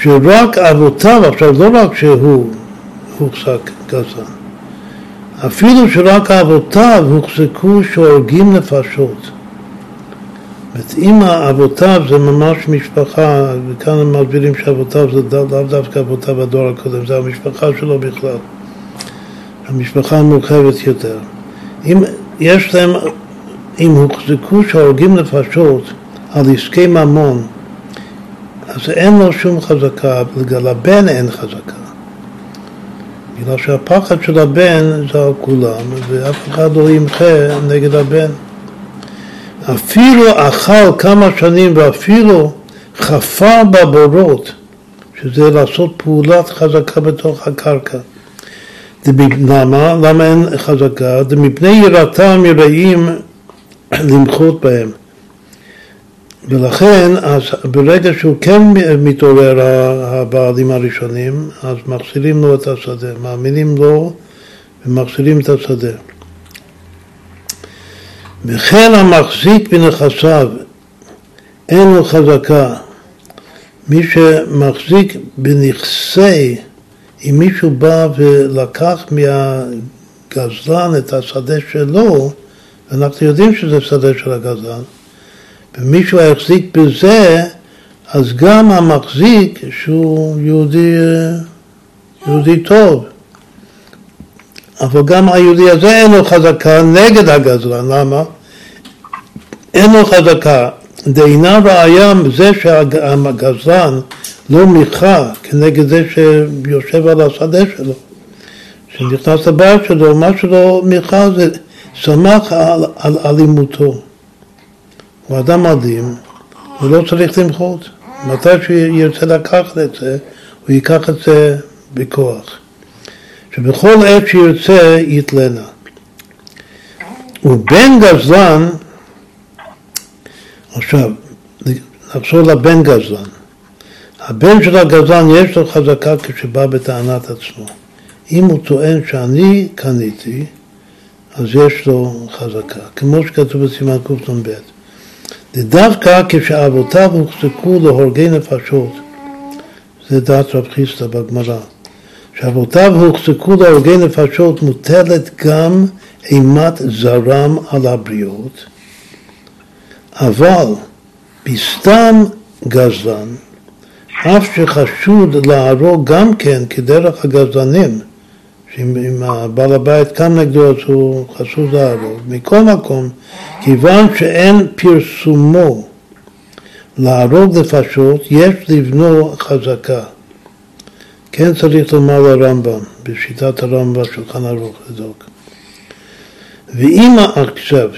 שרק אבותיו, עכשיו לא רק שהוא הוחזק גזלן, אפילו שרק אבותיו הוחזקו שהורגים נפשות. אומרת, אם אבותיו זה ממש משפחה, וכאן הם מסבירים שאבותיו זה לאו דווקא אבותיו הדור הקודם, זה המשפחה שלו בכלל. המשפחה המורחבת יותר. אם יש להם, אם הוחזקו שהורגים נפשות על עסקי ממון, אז אין לו שום חזקה, בגלל הבן אין חזקה. בגלל שהפחד של הבן זה על כולם, ואף אחד לא ימחה נגד הבן. אפילו אכל כמה שנים ואפילו חפר בבורות, שזה לעשות פעולת חזקה בתוך הקרקע. למה? למה אין חזקה? זה מפני יראתם יראים למחות בהם. ולכן, אז ברגע שהוא כן מתעורר הבעלים הראשונים, אז מחזירים לו את השדה, מאמינים לו ומחזירים את השדה. וכן המחזיק בנכסיו אין לו חזקה. מי שמחזיק בנכסי, אם מישהו בא ולקח מהגזלן את השדה שלו, אנחנו יודעים שזה שדה של הגזלן, ומישהו החזיק בזה, אז גם המחזיק שהוא יהודי, יהודי טוב, אבל גם היהודי הזה אין לו חזקה נגד הגזלן, למה? אין לו חזקה. דאינה ראיה זה שהגזלן לא מיכה כנגד זה שיושב על השדה שלו, שנכנס לבית שלו, מה שלא מיכה זה שמח על, על אלימותו. הוא אדם אלים, הוא לא צריך למחות. מתי שהוא ירצה לקחת את זה, הוא ייקח את זה בכוח. שבכל עת שירצה יתלנה. ובן גזלן, עכשיו, נחזור לבן גזלן. הבן של הגזלן יש לו חזקה כשבא בטענת עצמו. אם הוא טוען שאני קניתי, אז יש לו חזקה, כמו שכתוב בסימן קנ"ב. דווקא כשאבותיו הוחזקו להורגי נפשות, זה דעת רב חיסטה בגמרא. שאבותיו הוחזקו להורגי נפשות מוטלת גם אימת זרם על הבריות, אבל בסתם גזלן, אף שחשוד להרוג גם כן כדרך הגזלנים, שאם הבעל הבית קם נגדו אז הוא חשוד להרוג, מכל מקום, כיוון שאין פרסומו להרוג נפשות, יש לבנו חזקה. כן צריך לומר לרמב"ם, בשיטת הרמב"ם, שולחן ערוך לדוק. ואם עכשיו,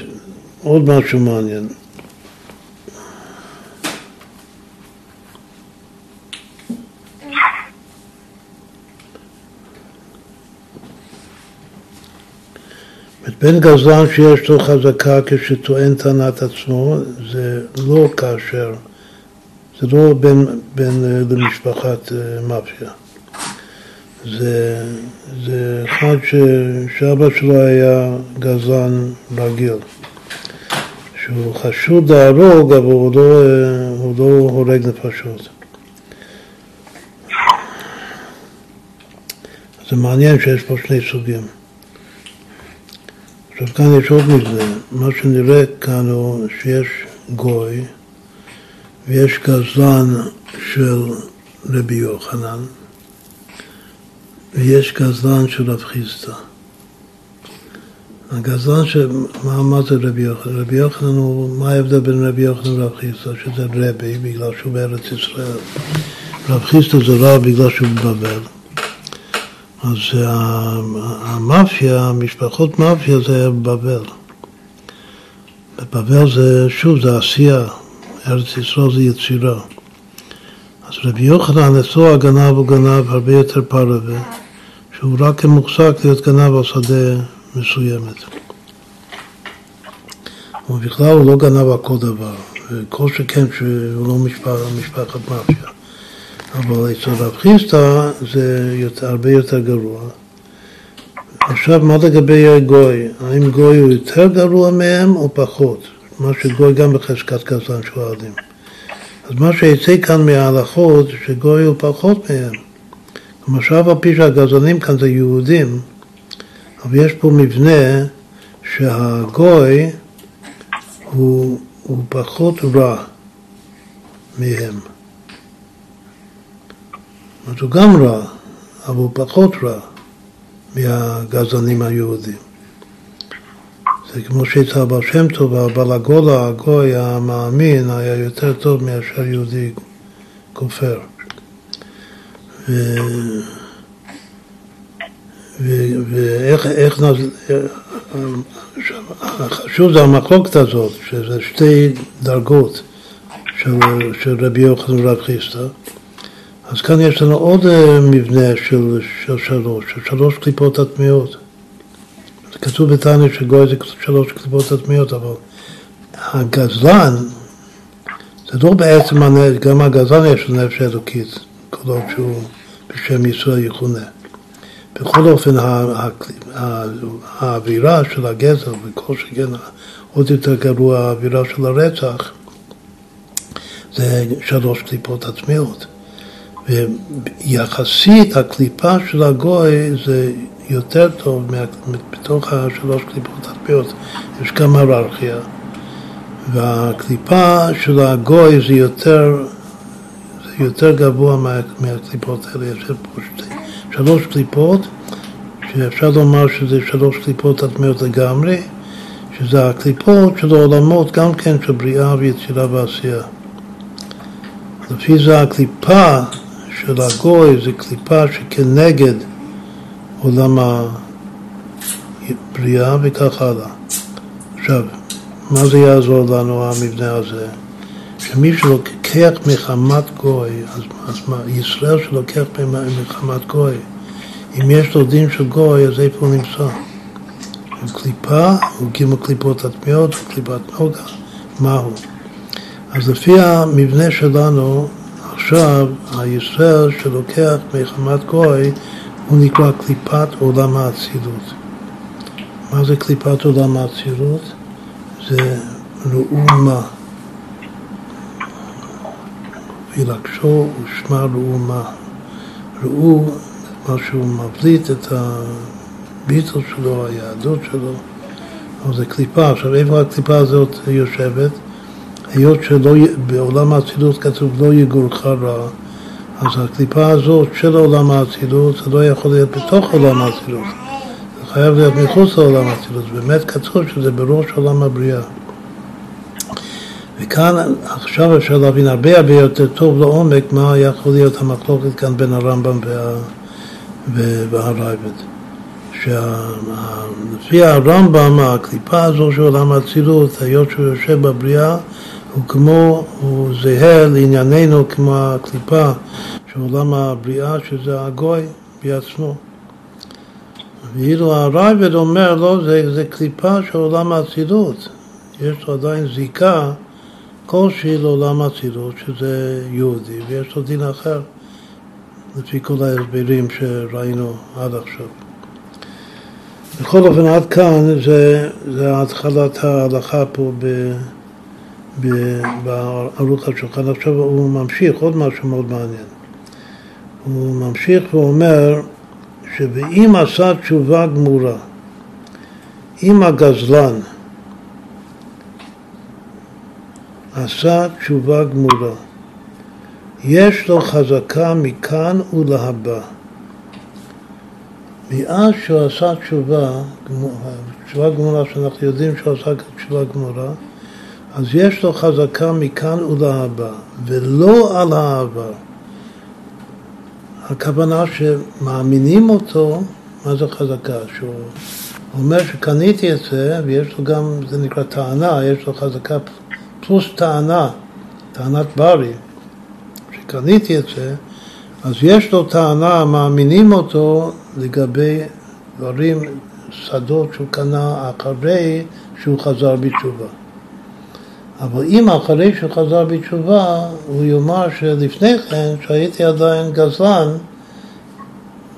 עוד משהו מעניין. בן גזלן שיש לו חזקה כשטוען טענת עצמו, זה לא כאשר, זה לא בן, בן אה, למשפחת אה, מאפיה. זה, זה אחד ש, שאבא שלו היה גזלן רגיל, שהוא חשוד להרוג, אבל הוא לא, הוא לא הורג נפשות. זה מעניין שיש פה שני סוגים. עכשיו כאן יש עוד מזה, מה שנראה כאן הוא שיש גוי ויש גזלן של רבי יוחנן ויש גזלן של רב חיסטה. הגזלן, ש... מה, מה זה רבי יוחנן? רבי יוחנן הוא, מה ההבדל בין רבי יוחנן ורב חיסטה? שזה רבי בגלל שהוא בארץ ישראל. רב חיסטה זה רב בגלל שהוא בבבל. אז המאפיה, משפחות מאפיה זה בבל. בבבל זה, שוב, זה עשייה, ארץ ישראל זה יצירה. אז רבי יוחנן אצלו הגנב הוא גנב הרבה יותר פרווה, שהוא רק מוחזק להיות גנב על שדה מסוימת. ובכלל הוא לא גנב על כל דבר, וכל שכן שהוא לא משפח, משפחת מאפיה. אבל אצל רב חיסטה זה יותר, הרבה יותר גרוע. עכשיו, מה לגבי גוי? האם גוי הוא יותר גרוע מהם או פחות? מה שגוי גם בחזקת גזלן שואלים. אז מה שיצא כאן מההלכות, שגוי הוא פחות מהם. למשל, על פי שהגזלנים כאן זה יהודים, אבל יש פה מבנה שהגוי הוא, הוא פחות רע מהם. אז הוא גם רע, אבל הוא פחות רע מהגזענים היהודים. זה כמו שאצל הבעל שם טוב, הבעל הגולה, הגוי המאמין, היה יותר טוב מאשר יהודי כופר. ו... ואיך, איך נז... חשוב זה המחלוקת הזאת, שזה שתי דרגות של, של רבי יוחנן ורב חיסטה. אז כאן יש לנו עוד אה, מבנה של, של שלוש, של שלוש קליפות הטמעות. כתוב בתניא שגוי זה שלוש קליפות הטמעות, אבל הגזלן, זה לא בעצם הנפש, גם הגזלן יש לו נפש אלוקית, כל שהוא בשם ישראל יכונה. בכל אופן, האווירה של הגזל, וכל שכן עוד יותר גרוע האווירה של הרצח, זה שלוש קליפות הטמעות. ויחסית הקליפה של הגוי זה יותר טוב בתוך השלוש קליפות הטבעות, יש גם היררכיה. והקליפה של הגוי זה יותר, יותר גבוה מה, מהקליפות האלה, יש פה שתי, שלוש קליפות, שאפשר לומר שזה שלוש קליפות הטמעות לגמרי, שזה הקליפות של העולמות גם כן של בריאה ויצירה ועשייה. לפי זה הקליפה של הגוי זה קליפה שכנגד עולם הבריאה וכך הלאה. עכשיו, מה זה יעזור לנו המבנה הזה? שמי שלוקח מחמת גוי, אז, אז מה, ישראל שלוקח מחמת גוי, אם יש לו דין של גוי, אז איפה הוא נמצא? קליפה, הוא גימל קליפות הטמעות, קליפת נוגה, מהו? אז לפי המבנה שלנו, עכשיו, הישראל שלוקח מחמת גוי, הוא נקרא קליפת עולם האצילות. מה זה קליפת עולם האצילות? זה ראומה. וילקשו ושמע ראומה. ראו, מה שהוא מבליט את הביטל שלו, היהדות שלו, אבל זה קליפה. עכשיו, איפה הקליפה הזאת יושבת? היות שבעולם האצילות כתוב לא יגורך רע, אז הקליפה הזאת של עולם האצילות זה לא יכול להיות בתוך עולם האצילות, זה חייב להיות מחוץ לעולם האצילות, באמת כתוב שזה בראש עולם הבריאה. וכאן עכשיו אפשר להבין הרבה הרבה יותר טוב לעומק מה יכול להיות המחלוקת כאן בין הרמב"ם וה... והרייבד. שלפי הרמב"ם הקליפה הזו של עולם האצילות, היות שהוא יושב בבריאה, הוא כמו, הוא זהה לענייננו כמו הקליפה של עולם הבריאה, שזה הגוי בעצמו. ואילו הרייבד אומר, לא, זה, זה קליפה של עולם האצילות. יש לו עדיין זיקה כלשהי לעולם האצילות, שזה יהודי, ויש לו דין אחר, לפי כל ההסברים שראינו עד עכשיו. בכל אופן, עד כאן זה, זה התחלת ההלכה פה ב, ב, בערוך השולחן. עכשיו הוא ממשיך, עוד משהו מאוד מעניין. הוא ממשיך ואומר שבאם עשה תשובה גמורה, אם הגזלן עשה תשובה גמורה, יש לו חזקה מכאן ולהבא. מאז שהוא עשה תשובה, תשובה גמורה שאנחנו יודעים שהוא עשה תשובה גמורה, אז יש לו חזקה מכאן ולהבא, ולא על העבר. הכוונה שמאמינים אותו, מה זה חזקה? שהוא אומר שקניתי את זה, ויש לו גם, זה נקרא טענה, יש לו חזקה פלוס טענה, טענת ברי, שקניתי את זה, אז יש לו טענה, מאמינים אותו לגבי דברים, שדות שהוא קנה אחרי שהוא חזר בתשובה. אבל אם אחרי שהוא חזר בתשובה, הוא יאמר שלפני כן, שהייתי עדיין גזלן,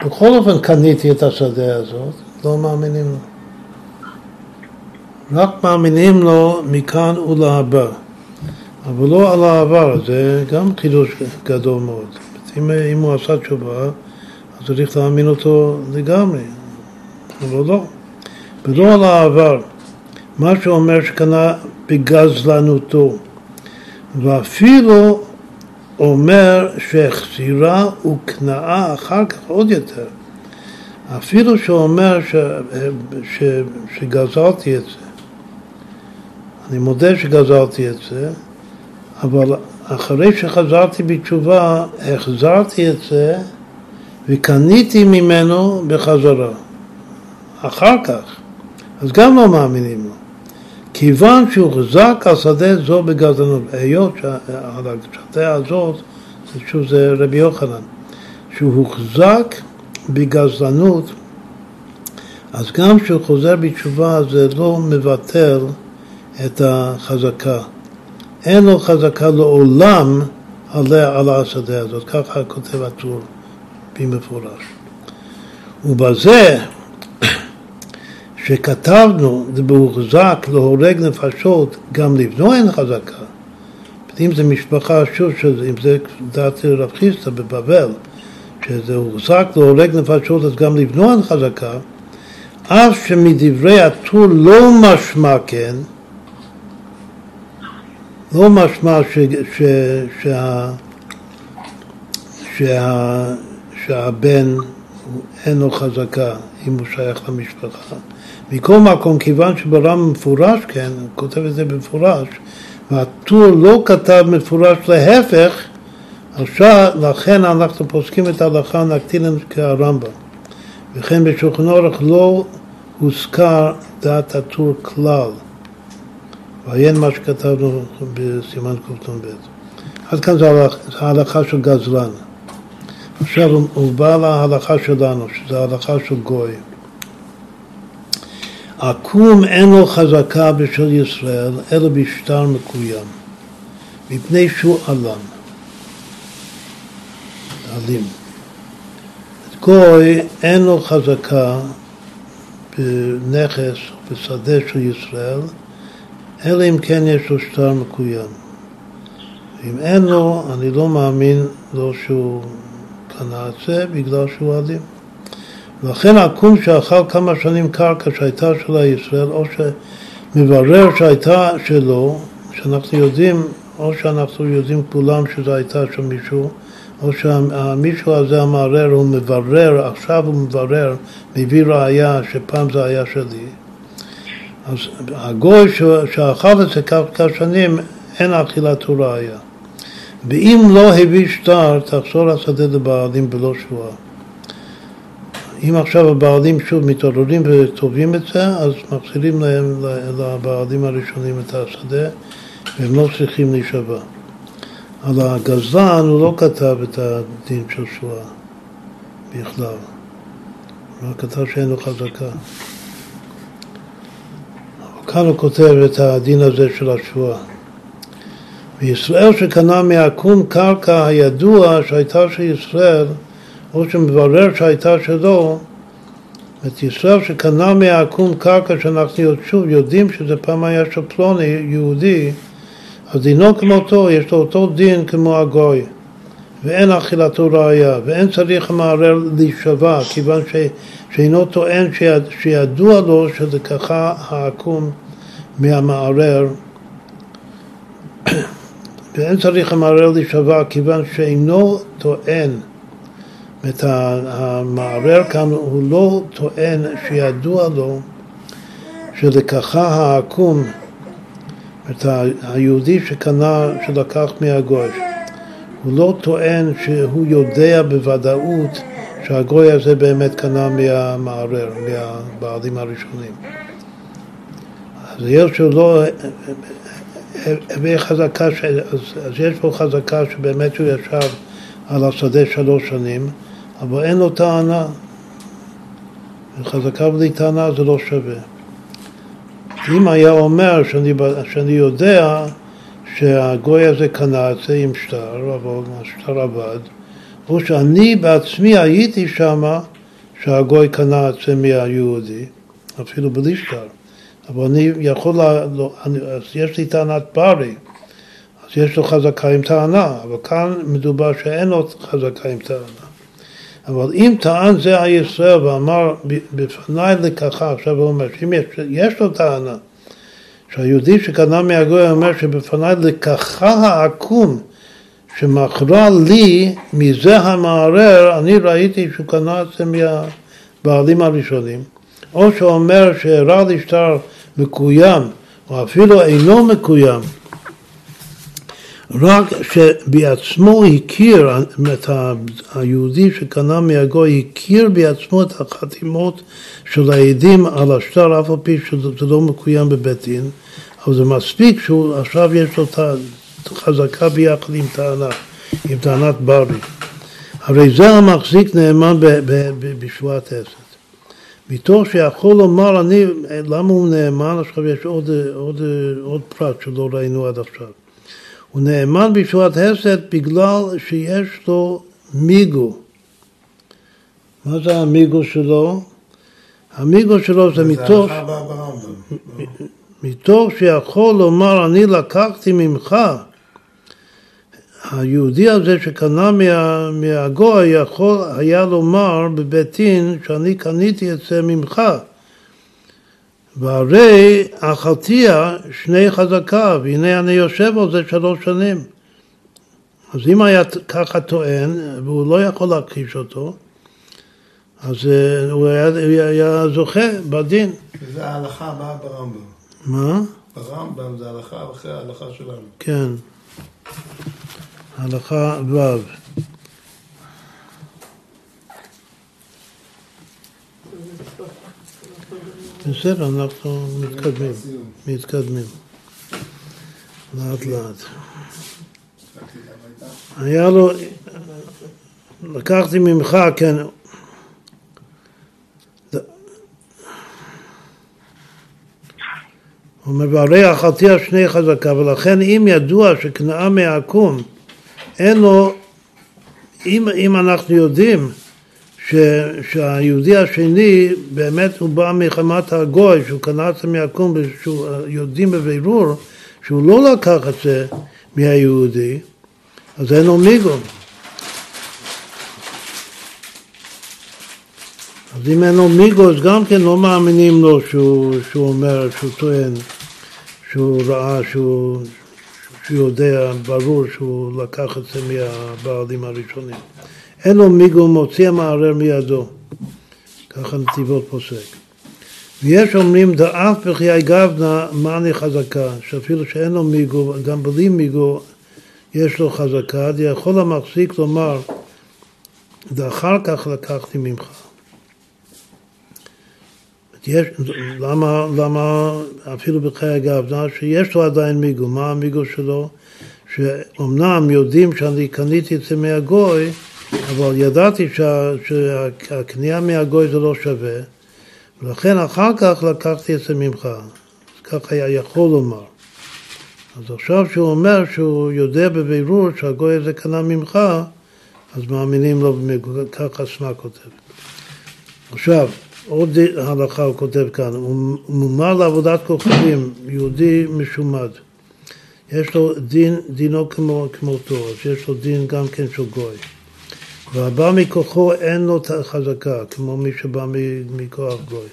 בכל אופן קניתי את השדה הזאת, לא מאמינים לו. רק מאמינים לו מכאן ולהבא, אבל לא על העבר, זה גם חידוש גדול מאוד. אם, אם הוא עשה תשובה, אז צריך להאמין אותו לגמרי, אבל לא. ולא על העבר. מה שאומר שקנה בגזלנותו, ואפילו אומר שהחזירה וקנאה אחר כך עוד יותר. אפילו שאומר ש, ש, שגזלתי את זה, אני מודה שגזלתי את זה, אבל אחרי שחזרתי בתשובה, החזרתי את זה וקניתי ממנו בחזרה. אחר כך, אז גם לא מאמינים לו. כיוון שהוחזק השדה זו בגזענות, היות שעל השדה הזאת, שוב זה רבי יוחנן, שהוא הוחזק בגזענות, אז גם כשהוא חוזר בתשובה זה לא מבטל את החזקה. אין לו חזקה לעולם עליה על השדה הזאת, ככה כותב הטור במפורש. ובזה שכתבנו, זה בהוחזק להורג נפשות, גם לבנו אין חזקה. אם זה משפחה, שוב, אם זה דעת רב חיסטה בבבל, שזה הוחזק להורג נפשות, אז גם לבנו אין חזקה, אף שמדברי הטור לא משמע כן, לא משמע ש, ש, שה, שה, שהבן אין לו חזקה אם הוא שייך למשפחה. מכל מקום, כיוון שברם מפורש, כן, הוא כותב את זה במפורש, והטור לא כתב מפורש להפך, עכשיו, לכן אנחנו פוסקים את ההלכה נקטין כהרמב"ם. וכן בשולחן אורך לא הוזכר דעת הטור כלל. ועיין מה שכתבנו בסימן קנ"ב. עד כאן זה ההלכה של גזלן. עכשיו הוא בא להלכה שלנו, שזו ההלכה של גוי. עקום אין לו חזקה בשל ישראל, אלא בשטר מקוים, מפני שהוא עלם. אלים. גוי אין לו חזקה בנכס, בשדה של ישראל, אלא אם כן יש לו שטר מקוים. אם אין לו, אני לא מאמין לו שהוא קנה את זה בגלל שהוא אלים. ולכן עקום שאכל כמה שנים קרקע שהייתה של הישראל, או שמברר שהייתה שלו, שאנחנו יודעים, או שאנחנו יודעים כולם שזו הייתה של מישהו, או שהמישהו הזה המערער הוא מברר, עכשיו הוא מברר, מביא ראייה שפעם זה היה שלי. אז הגוי שאכל את זה כמה שנים, אין אכילת ראייה. ואם לא הביא שטר, תחזור השדה לבעלים בלא שבועה. אם עכשיו הבעלים שוב מתעוררים וטובים את זה, אז מחזירים להם, לבעלים הראשונים את השדה, והם לא צריכים להישבע. על הגזלן הוא לא כתב את הדין של שואה בכלל, הוא כתב שאין לו חזקה. כאן הוא כותב את הדין הזה של השבועה. בישראל שקנה מעקום קרקע הידוע שהייתה של ישראל, או שמברר שהייתה שלו, את ישראל שקנה מעקום קרקע שאנחנו שוב יודעים שזה פעם היה של פלוני יהודי, אז דינו כמותו, יש לו אותו דין כמו הגוי, ואין אכילתו ראייה, ואין צריך המערער להישבע, כיוון ש, שאינו טוען שיד, שידוע לו שזה ככה העקום מהמערער, ואין צריך המערער להישבע, כיוון שאינו טוען את המערער כאן הוא לא טוען שידוע לו שלקחה העקום, את היהודי שקנה, שלקח מהגוי, הוא לא טוען שהוא יודע בוודאות שהגוי הזה באמת קנה מהמערער, מהבעלים הראשונים. אז יש לו לא... הביא חזקה, ש... אז יש פה חזקה שבאמת הוא ישב על השדה שלוש שנים, אבל אין לו טענה. חזקה בלי טענה זה לא שווה. אם היה אומר שאני, שאני יודע שהגוי הזה קנה את זה עם שטר, אבל השטר עבד, או שאני בעצמי הייתי שם שהגוי קנה את זה מהיהודי, אפילו בלי שטר. אבל אני יכול, לה, לא, אני, אז יש לי טענת פארי, אז יש לו חזקה עם טענה, אבל כאן מדובר שאין לו חזקה עם טענה. אבל אם טען זה הישראל ואמר בפניי לקחה, עכשיו הוא אומר שאם יש, יש לו טענה שהיהודי שקנה מהגוי אומר שבפניי לקחה העקום שמכרה לי מזה המערער, אני ראיתי שהוא קנה את זה מהבעלים הראשונים, או שאומר שאירע לי שטר מקוים, או אפילו אינו מקוים, רק שבעצמו הכיר, את היהודי שקנה מהגוי, הכיר בעצמו את החתימות של העדים על השטר, אף על פי שזה לא מקוים בבית דין, אבל זה מספיק שהוא עכשיו יש לו את החזקה ביחד עם טענה, עם טענת ברי. הרי זה המחזיק נאמן בשבועת עשת. מתוך שיכול לומר אני, למה הוא נאמן, עכשיו יש עוד, עוד, עוד פרט שלא ראינו עד עכשיו. הוא נאמן בישועת הסת בגלל שיש לו מיגו. מה זה המיגו שלו? המיגו שלו זה מתוך, מתוך שיכול לומר אני לקחתי ממך היהודי הזה שקנה מה, מהגוי יכול היה לומר בבית דין שאני קניתי את זה ממך והרי אכלתיה שני חזקה, והנה אני יושב על זה שלוש שנים. אז אם היה ככה טוען, והוא לא יכול להכחיש אותו, אז אה, הוא היה, הוא היה זוכה בדין. וזה ההלכה הבאה ברמב"ם. מה? ברמב"ם זה הלכה אחרי ההלכה שלנו. כן. הלכה ו'. בסדר, אנחנו מתקדמים, מתקדמים. לאט לאט. היה לו, לקחתי ממך, כן, הוא אומר, והרי אכלתי השני חזקה, ולכן אם ידוע שקנאה מהעקום, אין לו, אם, אם אנחנו יודעים ש, שהיהודי השני באמת הוא בא מחמת הגוי, שהוא קנה את זה מהקום, יודעים בבירור שהוא לא לקח את זה מהיהודי, אז אין לו מיגו. אז אם אין לו מיגו, אז גם כן לא מאמינים לו שהוא, שהוא אומר, שהוא טוען, שהוא ראה, שהוא, שהוא יודע ברור שהוא לקח את זה מהבעלים הראשונים. אין לו מיגו מוציא המערער מידו. ככה נתיבות פוסק. ויש אומרים דאף בחיי גבנה מאני חזקה, שאפילו שאין לו מיגו, גם בלי מיגו יש לו חזקה, יכול המחזיק לומר, ואחר כך לקחתי ממך. יש, למה, למה אפילו בחיי הגבנה, שיש לו עדיין מיגו, מה המיגו שלו? שאומנם יודעים שאני קניתי את זה מהגוי, אבל ידעתי שה, שהקנייה מהגוי זה לא שווה, ולכן אחר כך לקחתי את זה ממך. אז כך היה יכול לומר. אז עכשיו שהוא אומר שהוא יודע בבירור שהגוי הזה קנה ממך, אז מאמינים לו, ככה סמה כותב. עכשיו, עוד הלכה הוא כותב כאן, הוא מומר לעבודת כוכבים, יהודי משומד. יש לו דין, דינו כמו, כמותו, אז יש לו דין גם כן של גוי. והבא מכוחו אין לו חזקה, כמו מי שבא מכוח גוי.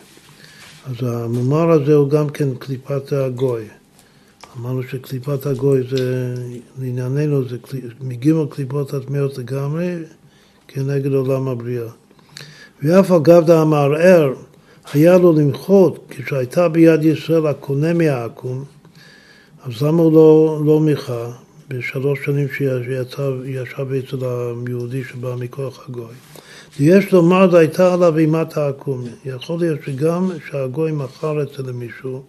אז המומר הזה הוא גם כן קליפת הגוי. אמרנו שקליפת הגוי זה, לענייננו, זה מגימל קליפות הטמאות לגמרי כנגד עולם הבריאה. ואף אגב המערער היה לו למחות כשהייתה ביד ישראל הקונה מהעכו"ם, אז למה הוא לא, לא מיכה בשלוש שנים שישב אצל היהודי שבא מכוח הגוי? ויש לומר, זו הייתה עליו אימת העכו"ם. יכול להיות שגם שהגוי מכר אצל מישהו,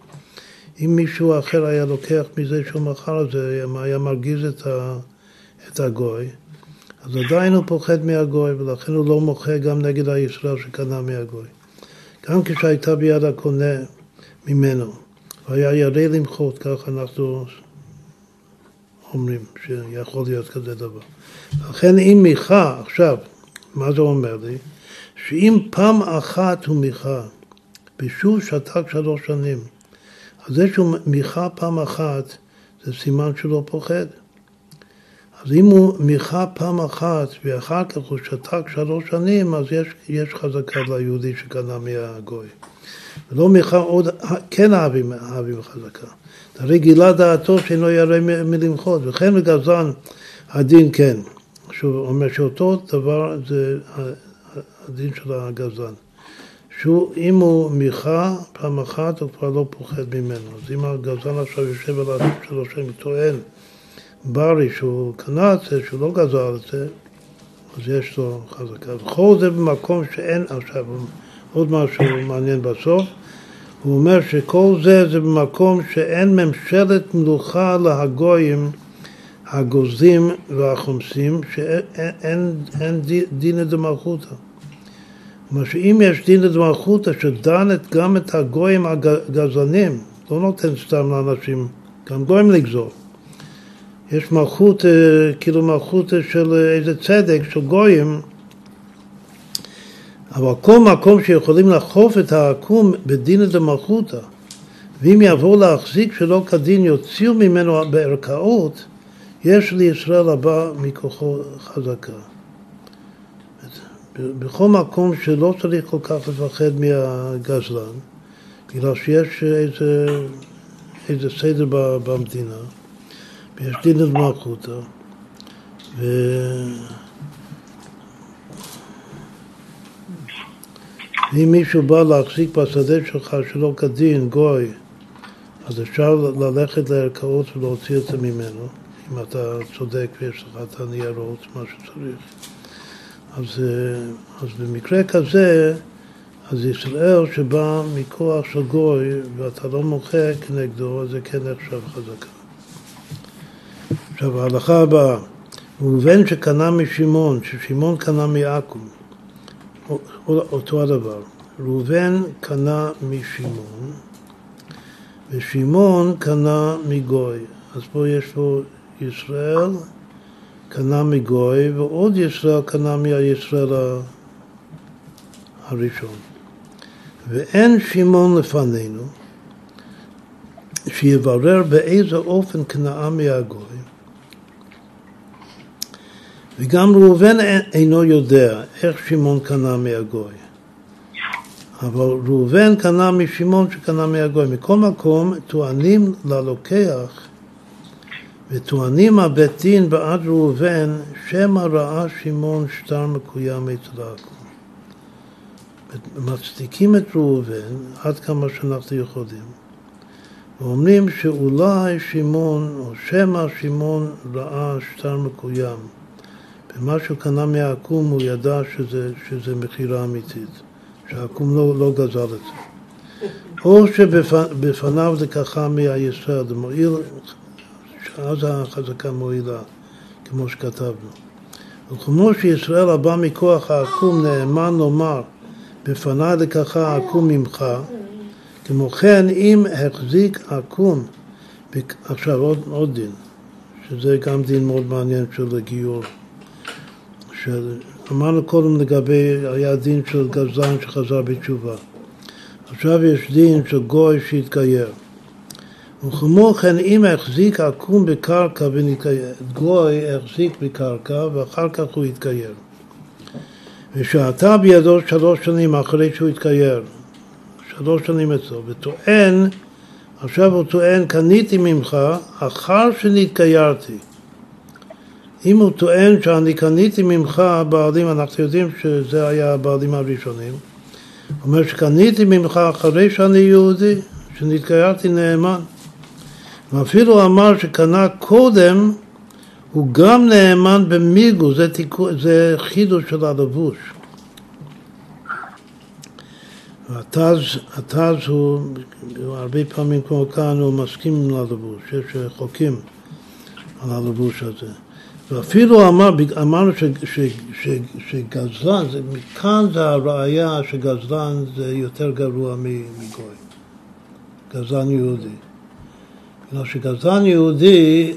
אם מישהו אחר היה לוקח מזה שהוא מכר את זה, היה מרגיז את, ה, את הגוי, אז עדיין הוא פוחד מהגוי, ולכן הוא לא מוחה גם נגד הישראל שקנה מהגוי. גם כשהייתה ביד הקונה ממנו, והיה ירא למחות, כך אנחנו אומרים שיכול להיות כזה דבר. לכן אם מיכה, עכשיו, מה זה אומר לי? שאם פעם אחת הוא מיכה, ושוב שתק שלוש שנים, אז זה שהוא מיכה פעם אחת, זה סימן שהוא לא פוחד. אז אם הוא מיכה פעם אחת ואחר כך הוא שתק שלוש שנים, אז יש, יש חזקה ליהודי שקנה מהגוי. ולא מיכה עוד, כן אהבים, אהבים חזקה. הרי גילה דעתו שאינו ירא מלמחות, וכן לגזן הדין כן. שהוא אומר שאותו דבר זה הדין של הגזן. שהוא, אם הוא מיכה פעם אחת, הוא כבר לא פוחד ממנו. אז אם הגזן עכשיו יושב על השלוש שנים, טוען ברי שהוא קנה את זה, שהוא לא גזר את זה, אז יש לו חזקה. וכל זה במקום שאין, עכשיו, עוד משהו מעניין בסוף, הוא אומר שכל זה זה במקום שאין ממשלת מלוכה להגויים הגוזים והחומסים, שאין אין, אין דינא דמלכותא. כלומר שאם יש דינא דמלכותא שדנת גם את הגויים הגזענים, לא נותן סתם לאנשים, גם גויים לגזור. יש מלכות, אה, כאילו מלכות של איזה צדק, של גויים, אבל כל מקום שיכולים לאכוף את העקום בדינא דמלכותא, ואם יבואו להחזיק שלא כדין יוציאו ממנו בערכאות, יש לישראל הבא מכוחו חזקה. בכל מקום שלא צריך כל כך לפחד מהגזלן, בגלל שיש איזה, איזה סדר במדינה, ויש דין את מלכותא, ו... אם מישהו בא להחזיק בשדה שלך שלא כדין, גוי, אז אפשר ללכת לערכאות ולהוציא את זה ממנו. אם אתה צודק ויש לך את הניירות, מה שצריך. אז, אז במקרה כזה, אז ישראל שבא מכוח של גוי ואתה לא מוחה כנגדו, זה כן נחשב חזקה. עכשיו ההלכה הבאה, ראובן שקנה משמעון, ששמעון קנה מעכו"ם, אותו הדבר. ראובן קנה משמעון ושמעון קנה מגוי. אז פה יש פה ישראל קנה מגוי, ועוד ישראל קנה מהישראל הראשון. ואין שמעון לפנינו שיברר באיזה אופן קנאה מהגוי. וגם ראובן אינו יודע איך שמעון קנה מהגוי. אבל ראובן קנה משמעון שקנה מהגוי. מכל מקום טוענים ללוקח וטוענים הבית דין בעד ראובן, שמא ראה שמעון שטר מקוים אצל העכו"ם. מצדיקים את ראובן עד כמה שאנחנו יכולים. ואומרים שאולי שמעון, או שמא שמעון ראה שטר מקוים. במה שהוא קנה מהעכו"ם הוא ידע שזה, שזה מכירה אמיתית, שהעכו"ם לא, לא גזל את זה. או שבפניו לקחה זה מועיל, אז החזקה מועילה, כמו שכתבנו. וכמו שישראל הבא מכוח העקום נאמן לומר, בפניי לקחה העקום ממך, כמו כן אם החזיק עקום, עכשיו עוד, עוד דין, שזה גם דין מאוד מעניין של גיור. של, אמרנו קודם לגבי, היה דין של גזלן שחזר בתשובה. עכשיו יש דין של גוי שהתגייר. וכמו כן אם החזיק עקום בקרקע ונתגייר, גוי החזיק בקרקע ואחר כך הוא התגייר. ושהתה בידו שלוש שנים אחרי שהוא התגייר, שלוש שנים אצלו, וטוען, עכשיו הוא טוען, קניתי ממך אחר שנתגיירתי. אם הוא טוען שאני קניתי ממך בעלים, אנחנו יודעים שזה היה הבעלים הראשונים, הוא אומר שקניתי ממך אחרי שאני יהודי, שנתגיירתי נאמן. ואפילו אמר שקנה קודם, הוא גם נאמן במיגו, זה, תיקו, זה חידוש של הלבוש. התז, התז הוא, הרבה פעמים כמו כאן, הוא מסכים עם הלבוש, יש חוקים על הלבוש הזה. ואפילו אמר, אמרנו שגזלן, מכאן זה הראייה שגזלן זה יותר גרוע מגוי, גזלן יהודי. בגלל שגזלן יהודי,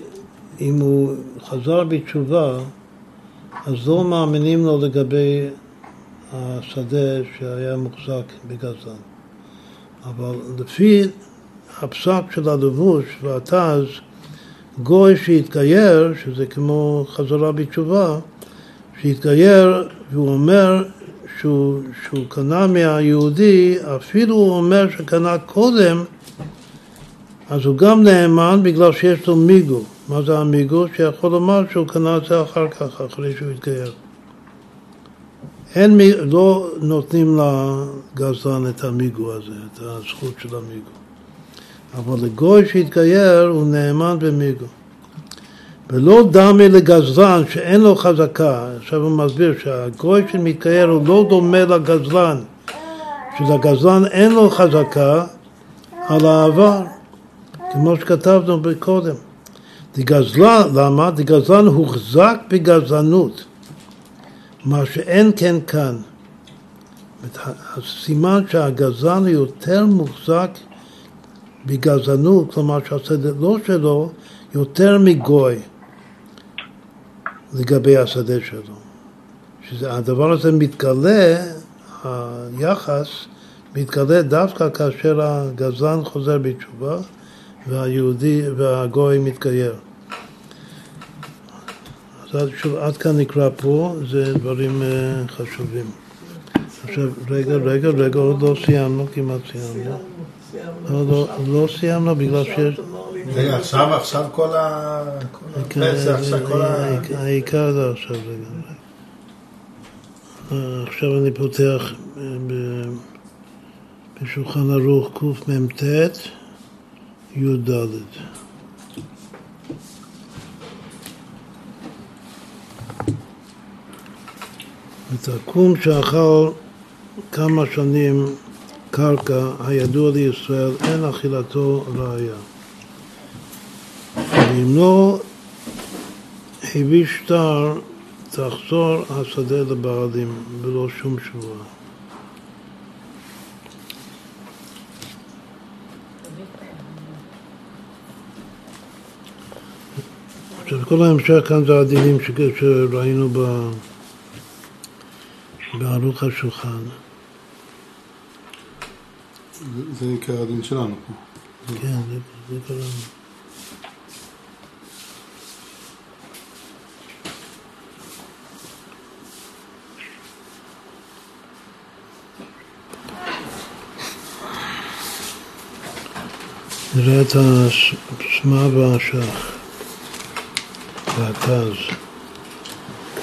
אם הוא חזר בתשובה, אז לא מאמינים לו לגבי השדה שהיה מוחזק בגזלן. אבל לפי הפסק של הלבוש והתז, גוי שהתגייר, שזה כמו חזרה בתשובה, שהתגייר והוא אומר שהוא, שהוא קנה מהיהודי, אפילו הוא אומר שקנה קודם, אז הוא גם נאמן בגלל שיש לו מיגו. מה זה המיגו? שיכול לומר שהוא קנה את זה אחר כך, אחרי שהוא התגייר. אין, לא נותנים לגזלן את המיגו הזה, את הזכות של המיגו. אבל לגוי שהתגייר הוא נאמן במיגו. ולא דמי לגזלן שאין לו חזקה, עכשיו הוא מסביר שהגוי שמתגייר הוא לא דומה לגזלן, שלגזלן אין לו חזקה על העבר, כמו שכתבנו קודם. דגזלן, למה? דגזלן הוחזק בגזלנות, מה שאין כן כאן. הסימן שהגזלן יותר מוחזק בגזענות, כלומר שהשדה לא שלו, יותר מגוי לגבי השדה שלו. שהדבר הזה מתגלה, היחס מתגלה דווקא כאשר הגזען חוזר בתשובה והיהודי והגוי מתגייר. אז שוב, עד כאן נקרא פה, זה דברים uh, חשובים. עכשיו, רגע, רגע, רגע, עוד לא סיימנו, כמעט סיימנו. לא, לא, לא סיימנו בגלל שיש... רגע, עכשיו, עכשיו כל הפסח, עכשיו כל ה... העיקר זה עכשיו, רגע. עכשיו אני פותח בשולחן ערוך קמ"ט, י"ד. ותקום שאכל כמה שנים קרקע הידוע לישראל אין אכילתו ראיה. ואם לא הביא שטר, תחזור השדה לבעלים בלא שום שבועה. עכשיו כל ההמשך כאן זה הדינים שראינו בערוך השולחן. זה עיקר הדין שלנו פה. כן, זה קראנו. נראה את הסמה והשח והתז.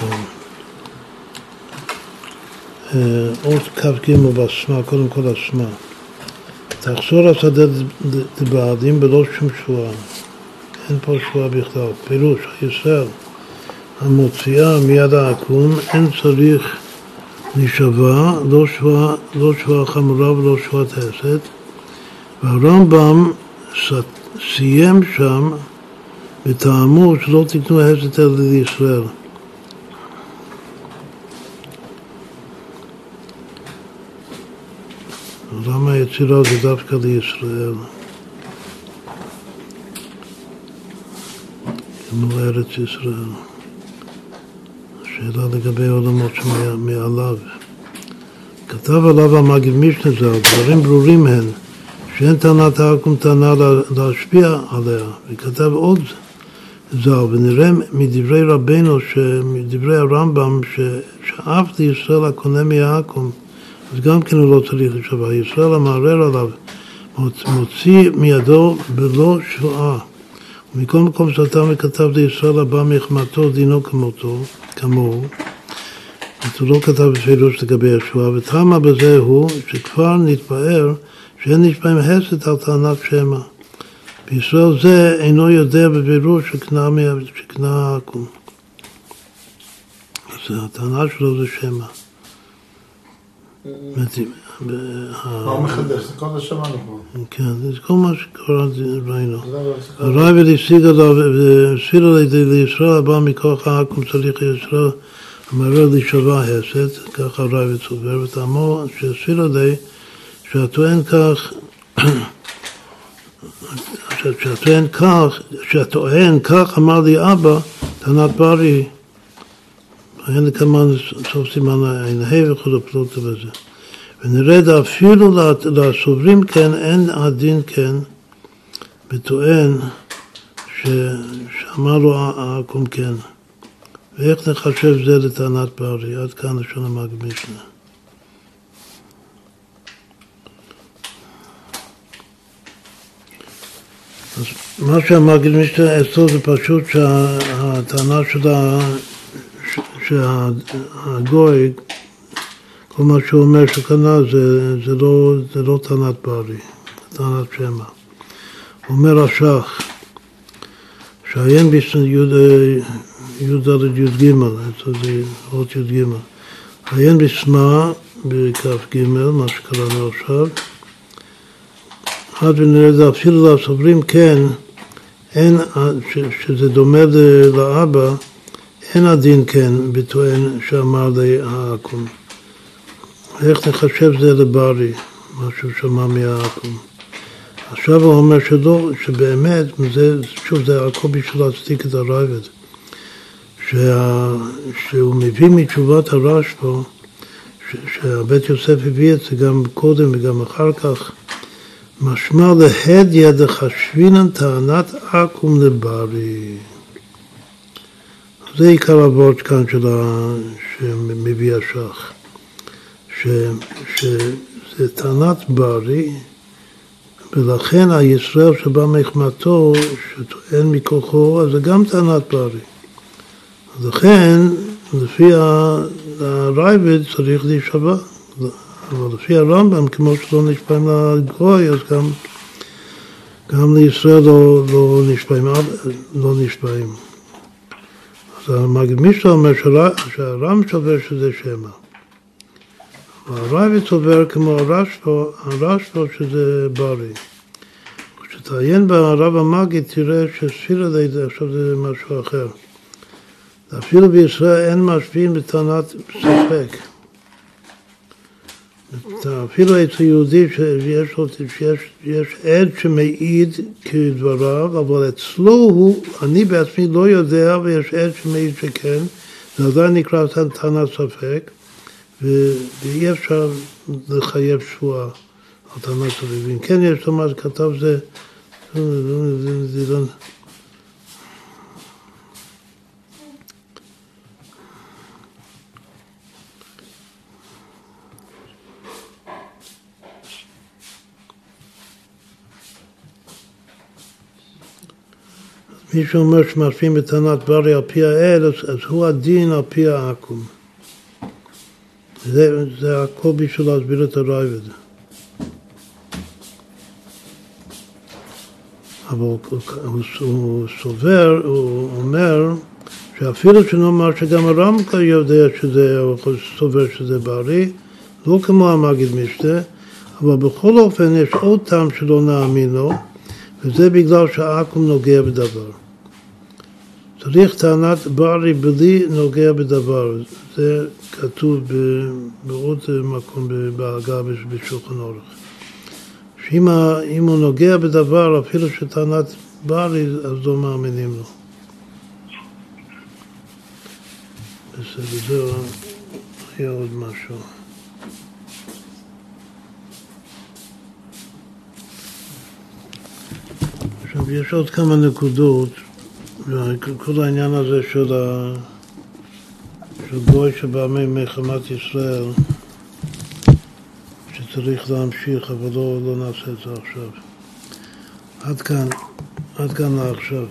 כן. עוד כ"ג בסמה, קודם כל הסמה. תחזור השדה לבעדים בלא שום שבועה. אין פה שבועה בכלל. פירוש, הישראל המוציאה מיד העקום, אין צריך להישבע, לא שבועה לא שבועה חמורה ולא שבועת הסת, והרמב"ם סיים שם וטעמו שלא תיתנו הפסד אלא לישראל. היצירה זה דווקא לישראל? כמו ארץ ישראל. שאלה לגבי עולמות שמעליו. כתב עליו המגיד משנה ז"ל, דברים ברורים הן, שאין טענת העקום טענה להשפיע עליה, וכתב עוד ז"ל, ונראה מדברי רבנו, מדברי הרמב"ם, שאף לישראל הקונה מהעקום, אז גם כן הוא לא צריך לשווה. ישראל המערער עליו מוציא מידו בלא שואה. ומכל מקום שאתה וכתב לישראל הבא מחמתו דינו כמותו, כמוהו. אז הוא לא כתב בפירוש לגבי השואה, וטעמה בזה הוא שכבר נתפאר שאין נשבעים הסת על טענת שמע. בישראל זה אינו יודע בבירור שקנה העכו"ם. אז הטענה שלו זה שמע. מה מחדש? זה כל מה שמענו פה. כן, זה כל מה שקורה ראינו. הרייבד השיג עליו, והסביר על ידי לישראל הבא מכוח העכו"ם צריך ישראל המערער להישבע הסת, ככה הרייבד סובר, וטעמו שהסביר על ידי שהטוען כך שהטוען כך, שהטוען כך אמר לי אבא, טענת ברי, לי כמובן סוף סימן עין ה' וכו' פלוטה וזה. ונרד אפילו לסוברים כן, אין הדין כן, וטוען שאמר לו העקום כן. ואיך נחשב זה לטענת ברי? עד כאן לשון המגיד משנה. אז מה שהמגיד משנה אצלו זה פשוט שהטענה שלה, שהגוי, כל מה שהוא אומר שקנה זה, זה, לא, זה לא טענת זה טענת שמע. הוא אומר השח, שעיין בי"ד י"ג, זה אות י"ג, עיין בשמה בכ"ג, מה שקראנו עכשיו, עד ונראה זה אפילו לסוברים כן, אין, שזה דומה לאבא, אין הדין כן בטוען שאמר לי העכו"ם. איך נחשב זה לברי, מה שהוא שמע מהעכו"ם. עכשיו הוא אומר שלא, שבאמת, זה, שוב, זה הכל בשביל להצדיק את הרייבד, שה, שהוא מביא מתשובת הרשב"א, שהבית יוסף הביא את זה גם קודם וגם אחר כך, משמע להדיא דחשבינן טענת עכו"ם לברי. זה עיקר הוורד כאן של ה... שמביא השח, ש... שזה טענת ברי, ולכן הישראל שבא מחמתו, שטוען מכוחו, אז זה גם טענת ברי. לכן, לפי הרייבד צריך להישבע. אבל לפי הרמב"ם, כמו שלא נשבעים לגוי, אז גם, גם לישראל לא, לא, נשבעים, לא נשבעים. אז המגיד מישהו אומר שהרם סובר שזה שמע. והרייבד סובר כמו הרשב"א, הרשב"א שזה בריא. כשתעיין ברב המגיד תראה שספירה לידה עכשיו זה משהו אחר. אפילו בישראל אין משפיעים בטענת ספק. אפילו אצל יהודי שיש, עד שמעיד כדבריו, אבל אצלו הוא, אני בעצמי לא יודע, ויש עד שמעיד שכן, זה עדיין נקרא טענת ספק, ואי אפשר לחייב שבועה על טענת ספק. ואם כן יש לומר, כתב זה, זה, מי שאומר שמשפיעים בטענת ברי על פי האל, אז, הוא הדין על פי העכו"ם. זה, זה הכל בשביל להסביר את הרייבד. אבל הוא, הוא, הוא סובר, הוא אומר, שאפילו שנאמר שגם הרמק"א יודע שזה, או סובר שזה בריא, לא כמו המגיד משתה, אבל בכל אופן יש עוד טעם שלא נאמין לו, וזה בגלל שהעכו"ם נוגע בדבר. צריך טענת ברי בלי נוגע בדבר, זה כתוב בעוד מקום בהגה בשולחן אורך. שאם הוא נוגע בדבר, אפילו שטענת ברי, אז לא מאמינים לו. בסדר, זהו, היה עוד משהו. עכשיו, יש עוד כמה נקודות, כל העניין הזה של, ה... של גוי שבא ממלחמת ישראל, שצריך להמשיך, אבל לא, לא נעשה את זה עכשיו. עד כאן, עד כאן לעכשיו.